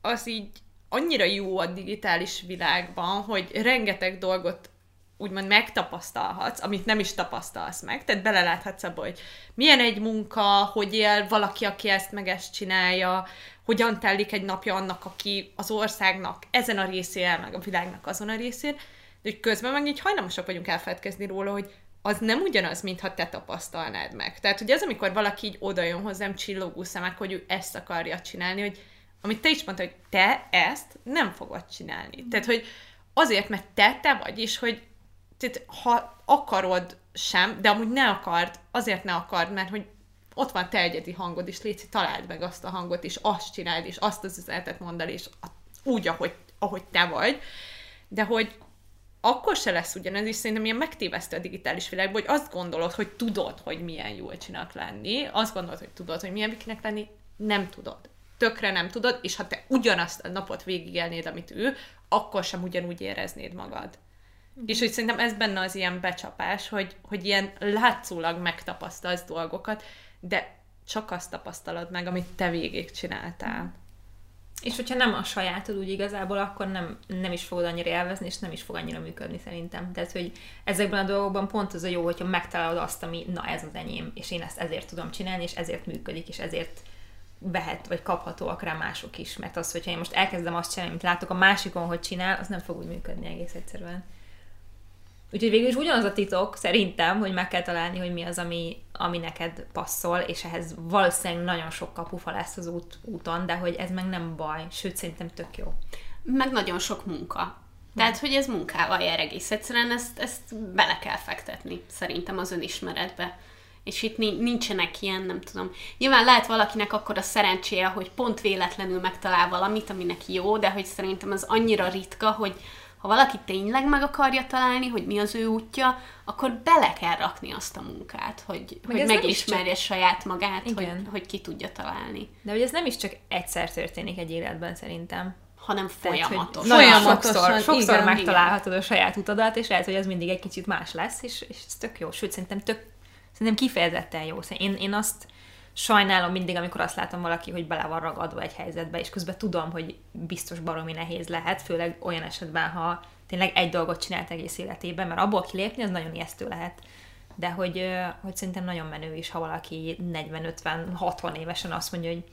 az így annyira jó a digitális világban, hogy rengeteg dolgot úgymond megtapasztalhatsz, amit nem is tapasztalsz meg. Tehát beleláthatsz abba, hogy milyen egy munka, hogy él valaki, aki ezt meg ezt csinálja, hogyan telik egy napja annak, aki az országnak ezen a részén, meg a világnak azon a részén, de hogy közben meg így hajlamosak vagyunk elfeledkezni róla, hogy az nem ugyanaz, mintha te tapasztalnád meg. Tehát, hogy az, amikor valaki így odajön hozzám csillogó szemek, hogy ő ezt akarja csinálni, hogy amit te is mondtad, hogy te ezt nem fogod csinálni. Mm. Tehát, hogy azért, mert te te vagy, és hogy tehát, ha akarod sem, de amúgy ne akard, azért ne akard, mert hogy ott van te egyedi hangod, és légy, találd meg azt a hangot, és azt csináld, és azt az üzenetet mondd el, és úgy, ahogy, ahogy te vagy, de hogy akkor se lesz ugyanez, és szerintem ilyen megtévesztő a digitális világban, hogy azt gondolod, hogy tudod, hogy milyen jól csinak lenni, azt gondolod, hogy tudod, hogy milyen bikinek lenni, nem tudod. Tökre nem tudod, és ha te ugyanazt a napot végigélnéd, amit ő, akkor sem ugyanúgy éreznéd magad. Mm. És hogy szerintem ez benne az ilyen becsapás, hogy, hogy ilyen látszólag megtapasztalsz dolgokat, de csak azt tapasztalod meg, amit te végig csináltál. És hogyha nem a sajátod úgy igazából, akkor nem, nem is fogod annyira élvezni, és nem is fog annyira működni szerintem. Tehát, hogy ezekben a dolgokban pont az a jó, hogyha megtalálod azt, ami na ez az enyém, és én ezt ezért tudom csinálni, és ezért működik, és ezért vehet, vagy kaphatóak rá mások is. Mert az, hogyha én most elkezdem azt csinálni, amit látok a másikon, hogy csinál, az nem fog úgy működni egész egyszerűen. Úgyhogy végül is ugyanaz a titok szerintem, hogy meg kell találni, hogy mi az, ami, ami neked passzol, és ehhez valószínűleg nagyon sok kapufa lesz az út, úton, de hogy ez meg nem baj, sőt szerintem tök jó. Meg nagyon sok munka. Tehát, hogy ez munkával jár egész egyszerűen, ezt, ezt bele kell fektetni, szerintem az önismeretbe. És itt nincsenek ilyen, nem tudom. Nyilván lehet valakinek akkor a szerencséje, hogy pont véletlenül megtalál valamit, aminek jó, de hogy szerintem az annyira ritka, hogy, ha valaki tényleg meg akarja találni, hogy mi az ő útja, akkor bele kell rakni azt a munkát, hogy, hogy, hogy megismerje csak... saját magát, hogy, hogy ki tudja találni. De hogy ez nem is csak egyszer történik egy életben szerintem hanem folyamatos. Tehát, folyamatosan. Sokszor, sokszor igen, megtalálhatod igen. a saját utadat, és lehet, hogy ez mindig egy kicsit más lesz, és, és ez tök jó. Sőt, szerintem tök, szerintem kifejezetten jó. Én, én azt sajnálom mindig, amikor azt látom valaki, hogy bele van ragadva egy helyzetbe, és közben tudom, hogy biztos baromi nehéz lehet, főleg olyan esetben, ha tényleg egy dolgot csinált egész életében, mert abból kilépni az nagyon ijesztő lehet. De hogy, hogy szerintem nagyon menő is, ha valaki 40-50-60 évesen azt mondja, hogy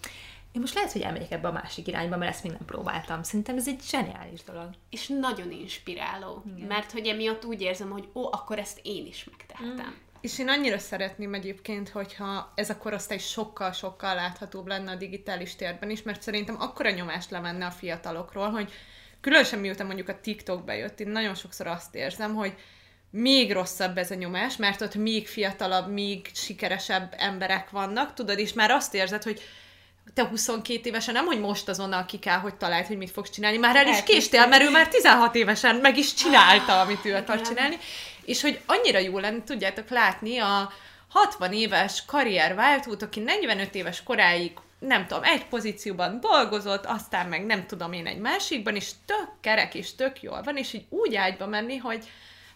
én most lehet, hogy elmegyek ebbe a másik irányba, mert ezt még nem próbáltam. Szerintem ez egy zseniális dolog. És nagyon inspiráló. Igen. Mert hogy emiatt úgy érzem, hogy ó, akkor ezt én is megtettem. Mm. És én annyira szeretném egyébként, hogyha ez a korosztály sokkal-sokkal láthatóbb lenne a digitális térben is, mert szerintem akkora nyomást levenne a fiatalokról, hogy különösen miután mondjuk a TikTok bejött, én nagyon sokszor azt érzem, hogy még rosszabb ez a nyomás, mert ott még fiatalabb, még sikeresebb emberek vannak, tudod, és már azt érzed, hogy te 22 évesen nem, hogy most azonnal ki kell, hogy találd, hogy mit fogsz csinálni, már el is késtél, mert ő már 16 évesen meg is csinálta, amit ő akar csinálni, és hogy annyira jó lenne, tudjátok látni a 60 éves karrierváltót, aki 45 éves koráig nem tudom, egy pozícióban dolgozott, aztán meg nem tudom én egy másikban, és tök kerek és tök jól van, és így úgy ágyba menni, hogy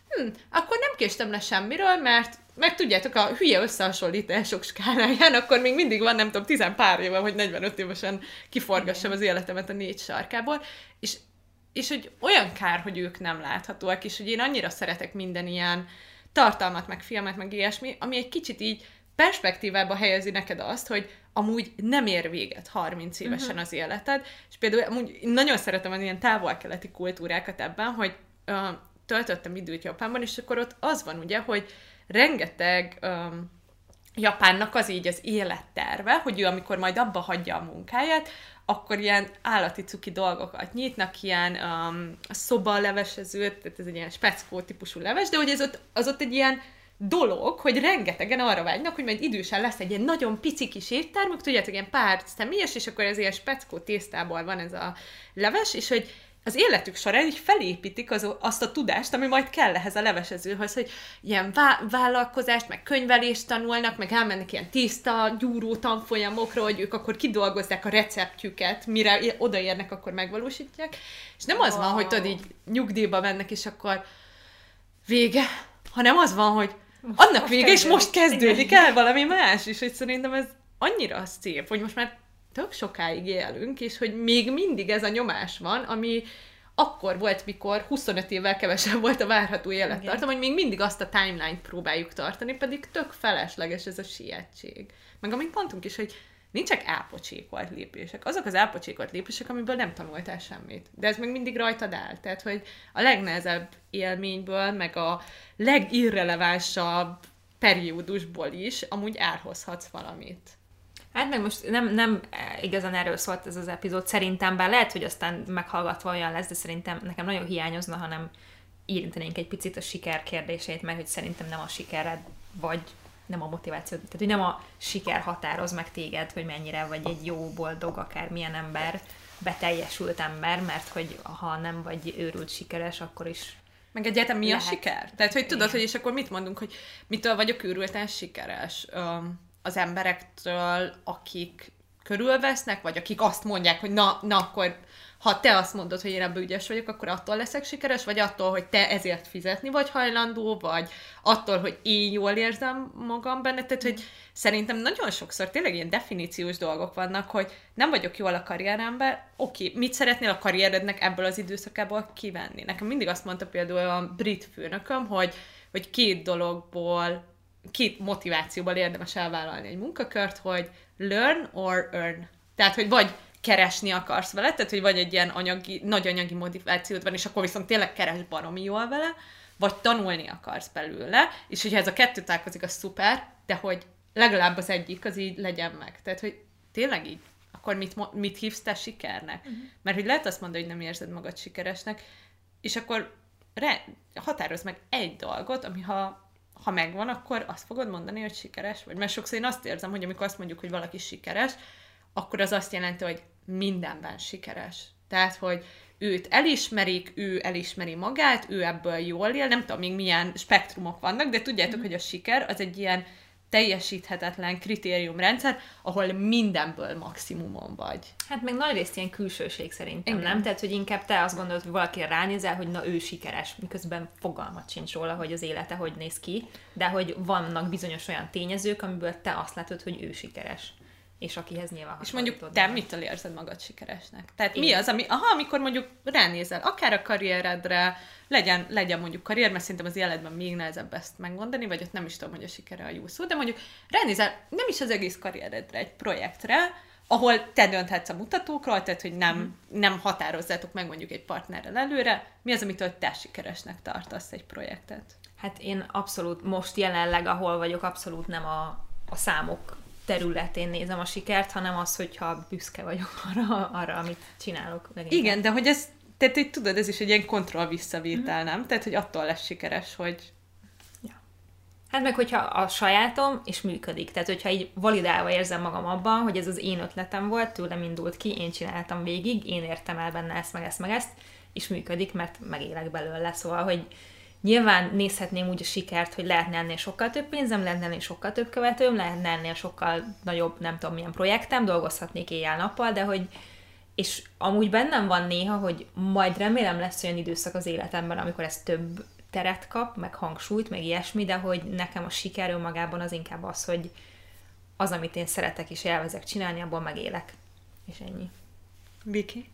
hm, akkor nem késtem le semmiről, mert meg tudjátok, a hülye összehasonlítások skáláján, akkor még mindig van, nem tudom, tizen pár éve, hogy 45 évesen kiforgassam az életemet a négy sarkából, és és hogy olyan kár, hogy ők nem láthatóak, és hogy én annyira szeretek minden ilyen tartalmat, meg filmet, meg ilyesmi, ami egy kicsit így perspektívába helyezi neked azt, hogy amúgy nem ér véget 30 évesen uh-huh. az életed, és például amúgy nagyon szeretem az ilyen távol-keleti kultúrákat ebben, hogy uh, töltöttem időt Japánban, és akkor ott az van ugye, hogy rengeteg um, Japánnak az így az életterve, hogy ő amikor majd abba hagyja a munkáját, akkor ilyen állati cuki dolgokat nyitnak, ilyen um, szoba levesezőt, tehát ez egy ilyen speckó típusú leves, de hogy ez ott, az ott egy ilyen dolog, hogy rengetegen arra vágynak, hogy majd idősen lesz egy ilyen nagyon pici kis éttermük, tudjátok, ilyen pár személyes, és akkor ez ilyen speckó tésztából van ez a leves, és hogy az életük során így felépítik az, azt a tudást, ami majd kell ehhez a levesezőhöz, hogy ilyen vá- vállalkozást, meg könyvelést tanulnak, meg elmennek ilyen tiszta, gyúró tanfolyamokra, hogy ők akkor kidolgozzák a receptjüket, mire odaérnek, akkor megvalósítják. És nem az wow. van, hogy tudod, így nyugdíjba mennek, és akkor vége, hanem az van, hogy most, annak most vége, és most kezdődik el valami más, és hogy szerintem ez annyira szép, hogy most már tök sokáig élünk, és hogy még mindig ez a nyomás van, ami akkor volt, mikor 25 évvel kevesebb volt a várható élettartam, hogy még mindig azt a timeline-t próbáljuk tartani, pedig tök felesleges ez a sietség. Meg amit mondtunk is, hogy nincsenek elpocsékolt lépések. Azok az elpocsékolt lépések, amiből nem tanultál semmit. De ez még mindig rajtad áll. Tehát, hogy a legnehezebb élményből, meg a legirrelevánsabb periódusból is amúgy elhozhatsz valamit. Hát meg most nem, nem igazán erről szólt ez az epizód, szerintem, bár lehet, hogy aztán meghallgatva olyan lesz, de szerintem nekem nagyon hiányozna, hanem érintenénk egy picit a siker kérdését, mert hogy szerintem nem a sikered vagy nem a motiváció, tehát hogy nem a siker határoz meg téged, hogy mennyire vagy egy jó, boldog, akár milyen ember, beteljesült ember, mert hogy ha nem vagy őrült sikeres, akkor is meg egyáltalán mi lehet. a siker? Tehát, hogy tudod, Igen. hogy és akkor mit mondunk, hogy mitől vagyok őrülten sikeres? Az emberektől, akik körülvesznek, vagy akik azt mondják, hogy na, na akkor ha te azt mondod, hogy én ebben ügyes vagyok, akkor attól leszek sikeres, vagy attól, hogy te ezért fizetni vagy hajlandó, vagy attól, hogy én jól érzem magam benne. Tehát, hogy szerintem nagyon sokszor tényleg ilyen definíciós dolgok vannak, hogy nem vagyok jól a karrieremben, oké, mit szeretnél a karrierednek ebből az időszakából kivenni? Nekem mindig azt mondta például a brit főnököm, hogy, hogy két dologból, két motivációból érdemes elvállalni egy munkakört, hogy learn or earn. Tehát, hogy vagy keresni akarsz vele, tehát hogy vagy egy ilyen anyagi, nagy anyagi motivációt van, és akkor viszont tényleg keres baromi jól vele, vagy tanulni akarsz belőle, és hogyha ez a kettő találkozik, az szuper, de hogy legalább az egyik az így legyen meg. Tehát, hogy tényleg így, akkor mit, mit hívsz te sikernek? Uh-huh. Mert hogy lehet azt mondani, hogy nem érzed magad sikeresnek, és akkor re, határoz meg egy dolgot, ami ha, ha megvan, akkor azt fogod mondani, hogy sikeres vagy. Mert sokszor én azt érzem, hogy amikor azt mondjuk, hogy valaki sikeres, akkor az azt jelenti, hogy mindenben sikeres. Tehát, hogy őt elismerik, ő elismeri magát, ő ebből jól él, nem tudom még milyen spektrumok vannak, de tudjátok, mm. hogy a siker az egy ilyen teljesíthetetlen kritériumrendszer, ahol mindenből maximumon vagy. Hát meg nagy részt ilyen külsőség szerintem, Igen. nem? Tehát, hogy inkább te azt gondolod, hogy valaki ránézel, hogy na ő sikeres, miközben fogalmat sincs róla, hogy az élete hogy néz ki, de hogy vannak bizonyos olyan tényezők, amiből te azt látod, hogy ő sikeres és akihez nyilván És mondjuk te mitől érzed magad sikeresnek? Tehát Én. mi az, ami, aha, amikor mondjuk ránézel, akár a karrieredre, legyen, legyen mondjuk karrier, mert szerintem az életben még nehezebb ezt megmondani, vagy ott nem is tudom, hogy a sikere a jó szó, de mondjuk ránézel nem is az egész karrieredre, egy projektre, ahol te dönthetsz a mutatókról, tehát hogy nem, mm. nem határozzátok meg mondjuk egy partnerrel előre, mi az, amitől te sikeresnek tartasz egy projektet? Hát én abszolút most jelenleg, ahol vagyok, abszolút nem a, a számok területén nézem a sikert, hanem az, hogyha büszke vagyok arra, arra amit csinálok. Leginkább. Igen, de hogy ez, tehát hogy tudod, ez is egy ilyen kontroll visszavétel, mm-hmm. nem? Tehát, hogy attól lesz sikeres, hogy ja. Hát meg, hogyha a sajátom, és működik. Tehát, hogyha így validálva érzem magam abban, hogy ez az én ötletem volt, tőlem indult ki, én csináltam végig, én értem el benne ezt, meg ezt, meg ezt, és működik, mert megélek belőle. Szóval, hogy Nyilván nézhetném úgy a sikert, hogy lehetne ennél sokkal több pénzem, lehetne ennél sokkal több követőm, lehetne ennél sokkal nagyobb, nem tudom milyen projektem, dolgozhatnék éjjel-nappal, de hogy és amúgy bennem van néha, hogy majd remélem lesz olyan időszak az életemben, amikor ez több teret kap, meg hangsúlyt, meg ilyesmi, de hogy nekem a siker önmagában az inkább az, hogy az, amit én szeretek és élvezek csinálni, abból megélek. És ennyi. Viki?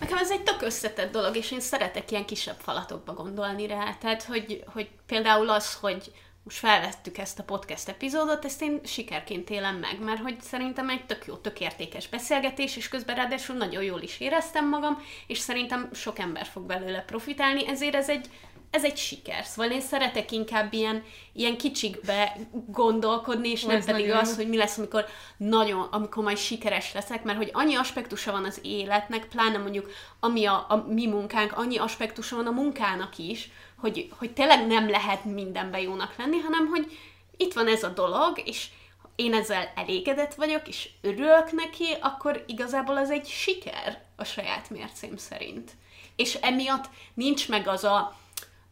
Nekem ez egy tök összetett dolog, és én szeretek ilyen kisebb falatokba gondolni rá. Tehát, hogy, hogy például az, hogy most felvettük ezt a podcast epizódot, ezt én sikerként élem meg, mert hogy szerintem egy tök jó, tök értékes beszélgetés, és közben ráadásul nagyon jól is éreztem magam, és szerintem sok ember fog belőle profitálni, ezért ez egy ez egy siker. Szóval én szeretek inkább ilyen, ilyen kicsikbe gondolkodni, és nem pedig az, hogy mi lesz, amikor nagyon, amikor majd sikeres leszek, mert hogy annyi aspektusa van az életnek, pláne mondjuk ami a, a mi munkánk, annyi aspektusa van a munkának is, hogy, hogy tényleg nem lehet mindenben jónak lenni, hanem hogy itt van ez a dolog, és én ezzel elégedett vagyok, és örülök neki, akkor igazából az egy siker a saját mércém szerint. És emiatt nincs meg az a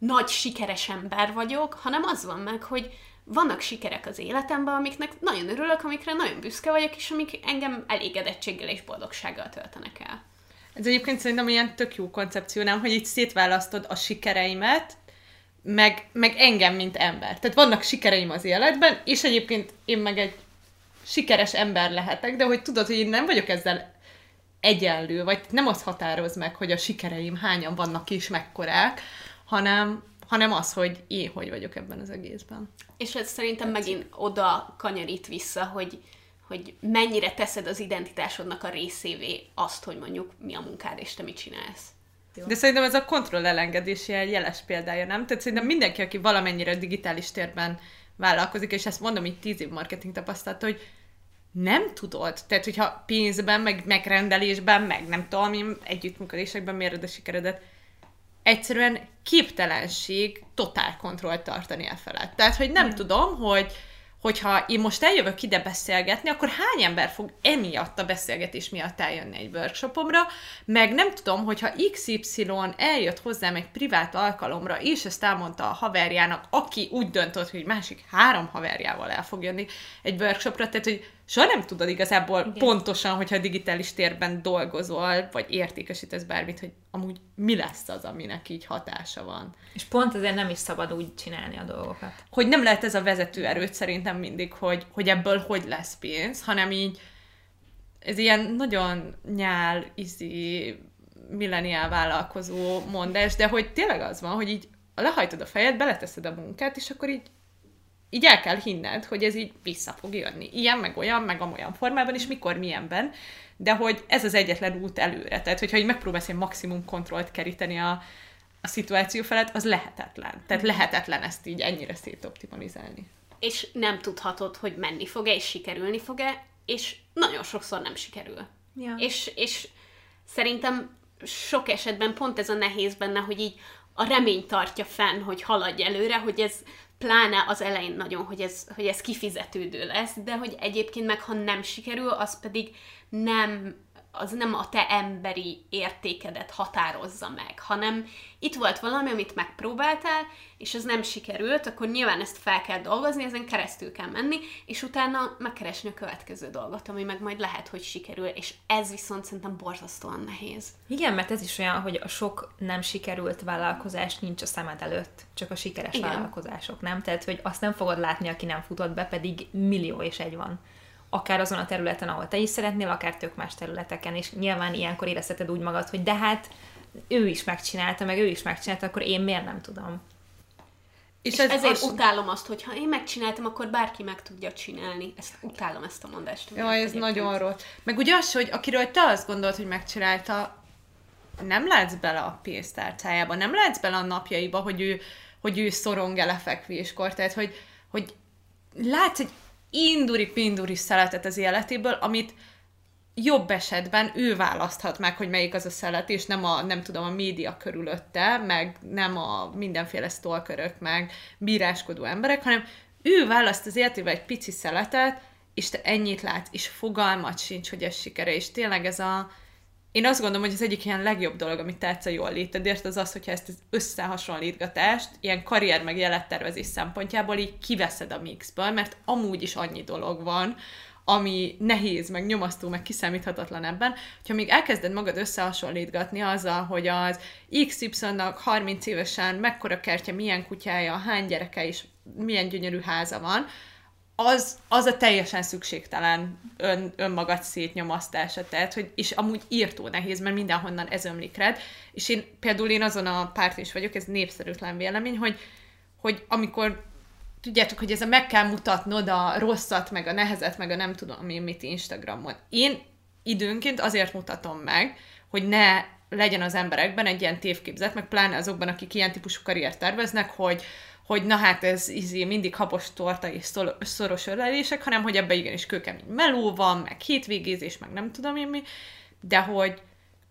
nagy sikeres ember vagyok, hanem az van meg, hogy vannak sikerek az életemben, amiknek nagyon örülök, amikre nagyon büszke vagyok, és amik engem elégedettséggel és boldogsággal töltenek el. Ez egyébként szerintem ilyen tök jó koncepció, nem, hogy itt szétválasztod a sikereimet, meg, meg engem, mint ember. Tehát vannak sikereim az életben, és egyébként én meg egy sikeres ember lehetek, de hogy tudod, hogy én nem vagyok ezzel egyenlő, vagy nem az határoz meg, hogy a sikereim hányan vannak és mekkorák, hanem, hanem az, hogy én hogy vagyok ebben az egészben. És ez szerintem megint oda kanyarít vissza, hogy, hogy mennyire teszed az identitásodnak a részévé azt, hogy mondjuk mi a munkád, és te mit csinálsz. Jó. De szerintem ez a kontroll elengedési egy jeles példája, nem? Tehát szerintem mindenki, aki valamennyire digitális térben vállalkozik, és ezt mondom így tíz év marketing tapasztalat, hogy nem tudod. Tehát, hogyha pénzben, meg megrendelésben, meg nem tudom, én együttműködésekben méred a sikeredet, egyszerűen képtelenség totál kontrollt tartani el felett. Tehát, hogy nem mm. tudom, hogy hogyha én most eljövök ide beszélgetni, akkor hány ember fog emiatt a beszélgetés miatt eljönni egy workshopomra, meg nem tudom, hogyha XY eljött hozzám egy privát alkalomra, és ezt elmondta a haverjának, aki úgy döntött, hogy másik három haverjával el fog jönni egy workshopra, tehát hogy soha nem tudod igazából Igen. pontosan, hogyha digitális térben dolgozol, vagy értékesítesz bármit, hogy amúgy mi lesz az, aminek így hatása van. És pont ezért nem is szabad úgy csinálni a dolgokat. Hogy nem lehet ez a vezető erőt szerintem mindig, hogy, hogy ebből hogy lesz pénz, hanem így ez ilyen nagyon nyál, izi, milleniál vállalkozó mondás, de hogy tényleg az van, hogy így lehajtod a fejed, beleteszed a munkát, és akkor így így el kell hinned, hogy ez így vissza fog jönni. Ilyen, meg olyan, meg amolyan formában, és mikor, milyenben. De hogy ez az egyetlen út előre. Tehát, hogyha így megpróbálsz egy maximum kontrollt keríteni a, a szituáció felett, az lehetetlen. Tehát lehetetlen ezt így ennyire szétoptimalizálni. És nem tudhatod, hogy menni fog-e, és sikerülni fog-e, és nagyon sokszor nem sikerül. Ja. És, és szerintem sok esetben pont ez a nehéz benne, hogy így a remény tartja fenn, hogy haladj előre, hogy ez pláne az elején nagyon, hogy ez, hogy ez kifizetődő lesz, de hogy egyébként meg, ha nem sikerül, az pedig nem az nem a te emberi értékedet határozza meg, hanem itt volt valami, amit megpróbáltál, és ez nem sikerült, akkor nyilván ezt fel kell dolgozni, ezen keresztül kell menni, és utána megkeresni a következő dolgot, ami meg majd lehet, hogy sikerül, és ez viszont szerintem borzasztóan nehéz. Igen, mert ez is olyan, hogy a sok nem sikerült vállalkozás nincs a szemed előtt, csak a sikeres Igen. vállalkozások, nem? Tehát, hogy azt nem fogod látni, aki nem futott be, pedig millió és egy van akár azon a területen, ahol te is szeretnél, akár tök más területeken, és nyilván ilyenkor érezheted úgy magad, hogy de hát ő is megcsinálta, meg ő is megcsinálta, akkor én miért nem tudom. És, és ez ezért az... utálom azt, hogy ha én megcsináltam, akkor bárki meg tudja csinálni. Ezt utálom ezt a mondást. Ja, ez nagyon rossz. Meg ugye az, hogy akiről te azt gondolod, hogy megcsinálta, nem látsz bele a pénztárcájába, nem látsz bele a napjaiba, hogy ő, hogy ő szorong-e lefekvéskor. Tehát, hogy, hogy látsz egy induri-pinduri szeletet az életéből, amit jobb esetben ő választhat meg, hogy melyik az a szelet, és nem a, nem tudom, a média körülötte, meg nem a mindenféle stalkerök, meg bíráskodó emberek, hanem ő választ az életében egy pici szeletet, és te ennyit látsz, és fogalmat sincs, hogy ez sikere, és tényleg ez a, én azt gondolom, hogy az egyik ilyen legjobb dolog, amit tetsz a jól létedért, az az, hogyha ezt az összehasonlítgatást, ilyen karrier meg élettervezés szempontjából így kiveszed a mixből, mert amúgy is annyi dolog van, ami nehéz, meg nyomasztó, meg kiszámíthatatlan ebben, hogyha még elkezded magad összehasonlítgatni azzal, hogy az XY-nak 30 évesen mekkora kertje, milyen kutyája, hány gyereke és milyen gyönyörű háza van, az, az a teljesen szükségtelen ön, önmagad szétnyomasztása, tehát, hogy, és amúgy írtó nehéz, mert mindenhonnan ez ömlik rád, és én például én azon a párt is vagyok, ez népszerűtlen vélemény, hogy, hogy amikor tudjátok, hogy ez a meg kell mutatnod a rosszat, meg a nehezet, meg a nem tudom én mit Instagramon. Én időnként azért mutatom meg, hogy ne legyen az emberekben egy ilyen tévképzet, meg pláne azokban, akik ilyen típusú karriert terveznek, hogy hogy na hát ez izé, mindig habos torta és szoros ölelések, hanem hogy ebbe igenis kőkemény meló van, meg hétvégézés, meg nem tudom én mi, de hogy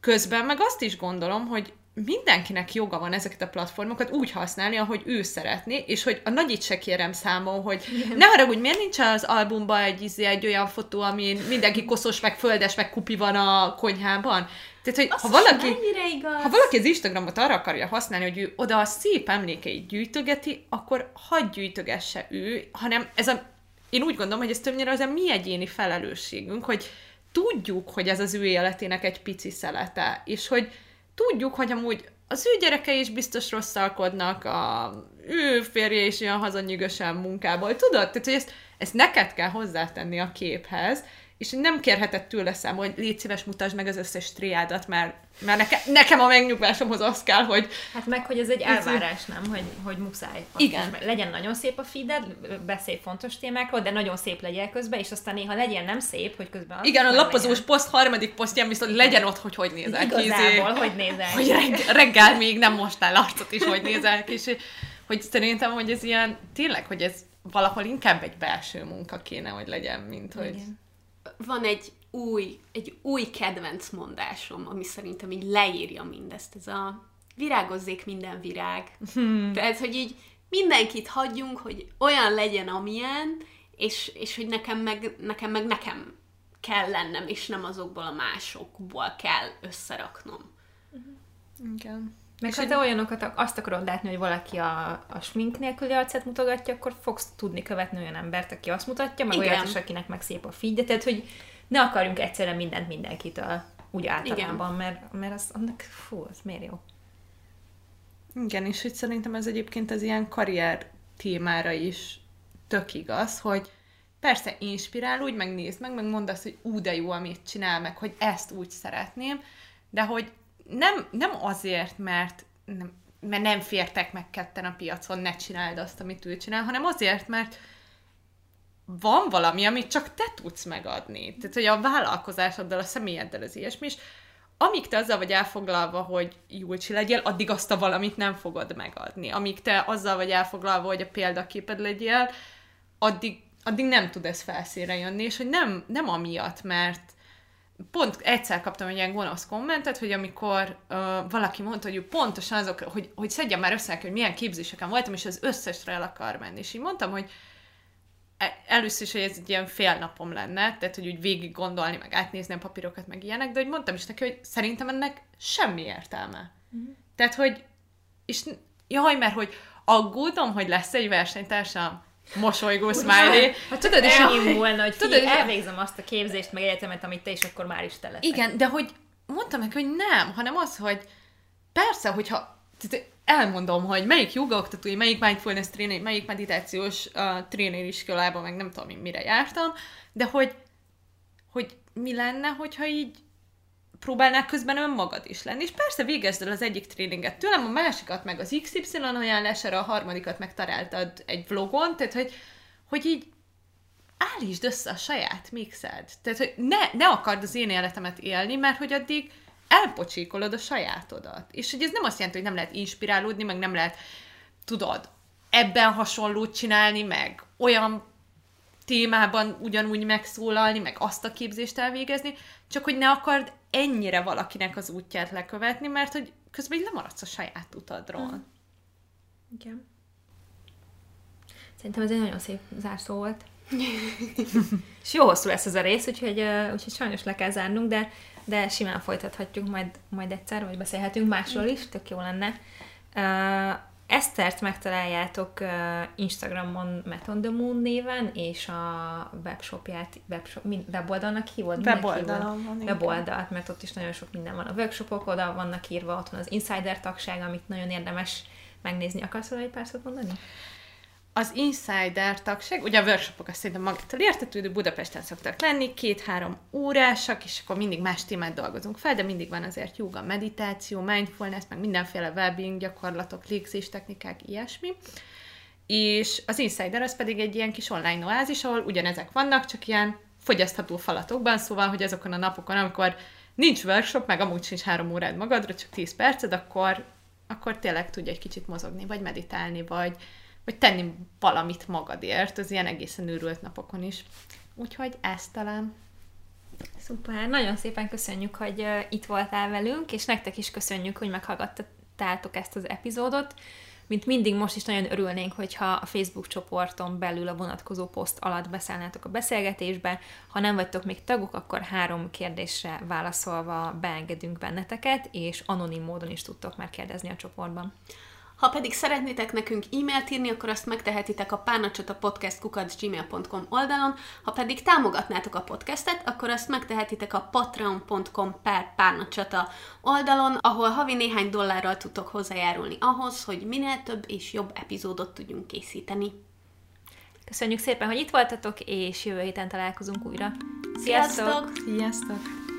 közben meg azt is gondolom, hogy mindenkinek joga van ezeket a platformokat úgy használni, ahogy ő szeretné, és hogy a nagyit se kérem számon, hogy Igen. ne haragudj, miért nincs az albumban egy, izé, egy olyan fotó, amin mindenki koszos, meg földes, meg kupi van a konyhában. Tehát, hogy ha valaki, ha valaki az Instagramot arra akarja használni, hogy ő oda a szép emlékeit gyűjtögeti, akkor hadd gyűjtögesse ő, hanem ez a, én úgy gondolom, hogy ez többnyire az a mi egyéni felelősségünk, hogy tudjuk, hogy ez az ő életének egy pici szelete, és hogy tudjuk, hogy amúgy az ő gyerekei is biztos rosszalkodnak, a ő férje is olyan hazanyűgösen munkából, tudod? Tehát, hogy ezt, ezt neked kell hozzátenni a képhez, és nem kérheted tőle szám, hogy légy szíves, mutasd meg az összes triádat, mert, mert neke, nekem a megnyugvásomhoz az kell, hogy... Hát meg, hogy ez egy elvárás, nem? Hogy, hogy muszáj. Igen. Is, legyen nagyon szép a feeded, beszélj fontos témákról, de nagyon szép legyen közben, és aztán néha legyen nem szép, hogy közben... Igen, a lapozós poszt harmadik posztján viszont legyen ott, hogy hogy nézel ki. Igazából, hogy nézel Hogy reggel, reggel még nem mostál arcot is, hogy nézel ki, és hogy szerintem, hogy ez ilyen, tényleg, hogy ez valahol inkább egy belső munka kéne, hogy legyen, mint hogy... Igen van egy új, egy új kedvenc mondásom, ami szerintem így leírja mindezt. Ez a virágozzék minden virág. Hmm. Tehát, hogy így mindenkit hagyjunk, hogy olyan legyen, amilyen, és, és hogy nekem meg, nekem meg nekem kell lennem, és nem azokból a másokból kell összeraknom. Igen. Meg ha te olyanokat azt akarod látni, hogy valaki a, a smink nélküli arcát mutogatja, akkor fogsz tudni követni olyan embert, aki azt mutatja, meg olyat is, akinek meg szép a figyelje. Tehát, hogy ne akarjunk egyszerűen mindent mindenkitől úgy általában, mert, mert az, annak, fú, az miért jó. Igen, és hogy szerintem ez egyébként az ilyen karrier témára is tök igaz, hogy persze inspirál, úgy megnézd meg, meg mondd azt, hogy ú, de jó, amit csinál, meg hogy ezt úgy szeretném, de hogy nem, nem azért, mert nem, mert nem fértek meg ketten a piacon, ne csináld azt, amit ő csinál, hanem azért, mert van valami, amit csak te tudsz megadni. Tehát, hogy a vállalkozásoddal, a személyeddel az ilyesmi, és amíg te azzal vagy elfoglalva, hogy Julcsi legyél, addig azt a valamit nem fogod megadni. Amíg te azzal vagy elfoglalva, hogy a példaképed legyél, addig, addig nem tud ez felszínre jönni, és hogy nem, nem amiatt, mert pont egyszer kaptam egy ilyen gonosz kommentet, hogy amikor uh, valaki mondta, hogy pontosan azok, hogy, hogy szedjem már össze, hogy milyen képzéseken voltam, és az összesre el akar menni. És így mondtam, hogy e, először is, hogy ez egy ilyen fél napom lenne, tehát, hogy úgy végig gondolni, meg átnézni a papírokat, meg ilyenek, de hogy mondtam is neki, hogy szerintem ennek semmi értelme. Mm. Tehát, hogy, és jaj, mert hogy aggódom, hogy lesz egy versenytársam, mosolygó smiley. Hát tudod, is ennyi volna, hogy tudod, elvégzem azt a képzést, meg egyetemet, amit te is, akkor már is te leszek. Igen, de hogy mondtam meg, hogy nem, hanem az, hogy persze, hogyha elmondom, hogy melyik jogaoktatói, melyik mindfulness tréner, melyik meditációs uh, tréneriskolában, meg nem tudom, mire jártam, de hogy, hogy mi lenne, hogyha így próbálnál közben önmagad is lenni. És persze végezd el az egyik tréninget tőlem, a másikat meg az XY ajánlására, a harmadikat meg találtad egy vlogon, tehát hogy, hogy így állítsd össze a saját mixed. Tehát, hogy ne, ne akard az én életemet élni, mert hogy addig elpocsékolod a sajátodat. És hogy ez nem azt jelenti, hogy nem lehet inspirálódni, meg nem lehet, tudod, ebben hasonlót csinálni, meg olyan témában ugyanúgy megszólalni, meg azt a képzést elvégezni, csak hogy ne akard ennyire valakinek az útját lekövetni, mert hogy közben így lemaradsz a saját utadról. Mm. Igen. Szerintem ez egy nagyon szép zárszó volt. és jó hosszú lesz ez a rész, úgyhogy, úgyhogy sajnos le kell zárnunk, de, de simán folytathatjuk majd, majd egyszer, vagy beszélhetünk másról is, tök jó lenne. Uh, Esztert megtaláljátok Instagramon Met on the Moon néven, és a webshopját, webshop, weboldalnak hívod? Weboldalon van. Weboldalt, mert ott is nagyon sok minden van. A workshopok oda vannak írva, ott van az Insider tagság, amit nagyon érdemes megnézni. Akarsz egy pár szót mondani? Az insider tagság, ugye a workshopok azt szerintem magától értetődő, Budapesten szoktak lenni, két-három órásak, és akkor mindig más témát dolgozunk fel, de mindig van azért joga, meditáció, mindfulness, meg mindenféle wellbeing gyakorlatok, légzés technikák, ilyesmi. És az Insider az pedig egy ilyen kis online oázis, ahol ugyanezek vannak, csak ilyen fogyasztható falatokban, szóval, hogy azokon a napokon, amikor nincs workshop, meg amúgy sincs három órád magadra, csak 10 perced, akkor, akkor tényleg tudj egy kicsit mozogni, vagy meditálni, vagy, vagy tenni valamit magadért, az ilyen egészen őrült napokon is. Úgyhogy ezt talán. Szuper, nagyon szépen köszönjük, hogy uh, itt voltál velünk, és nektek is köszönjük, hogy meghallgattátok ezt az epizódot. Mint mindig most is nagyon örülnénk, hogyha a Facebook csoporton belül a vonatkozó poszt alatt beszállnátok a beszélgetésbe. Ha nem vagytok még tagok, akkor három kérdésre válaszolva beengedünk benneteket, és anonim módon is tudtok már kérdezni a csoportban. Ha pedig szeretnétek nekünk e-mailt írni, akkor azt megtehetitek a párnacsatapodcast.gmail.com oldalon, ha pedig támogatnátok a podcastet, akkor azt megtehetitek a patreon.com per párnacsata oldalon, ahol havi néhány dollárral tudtok hozzájárulni ahhoz, hogy minél több és jobb epizódot tudjunk készíteni. Köszönjük szépen, hogy itt voltatok, és jövő héten találkozunk újra. Sziasztok! Sziasztok! Sziasztok!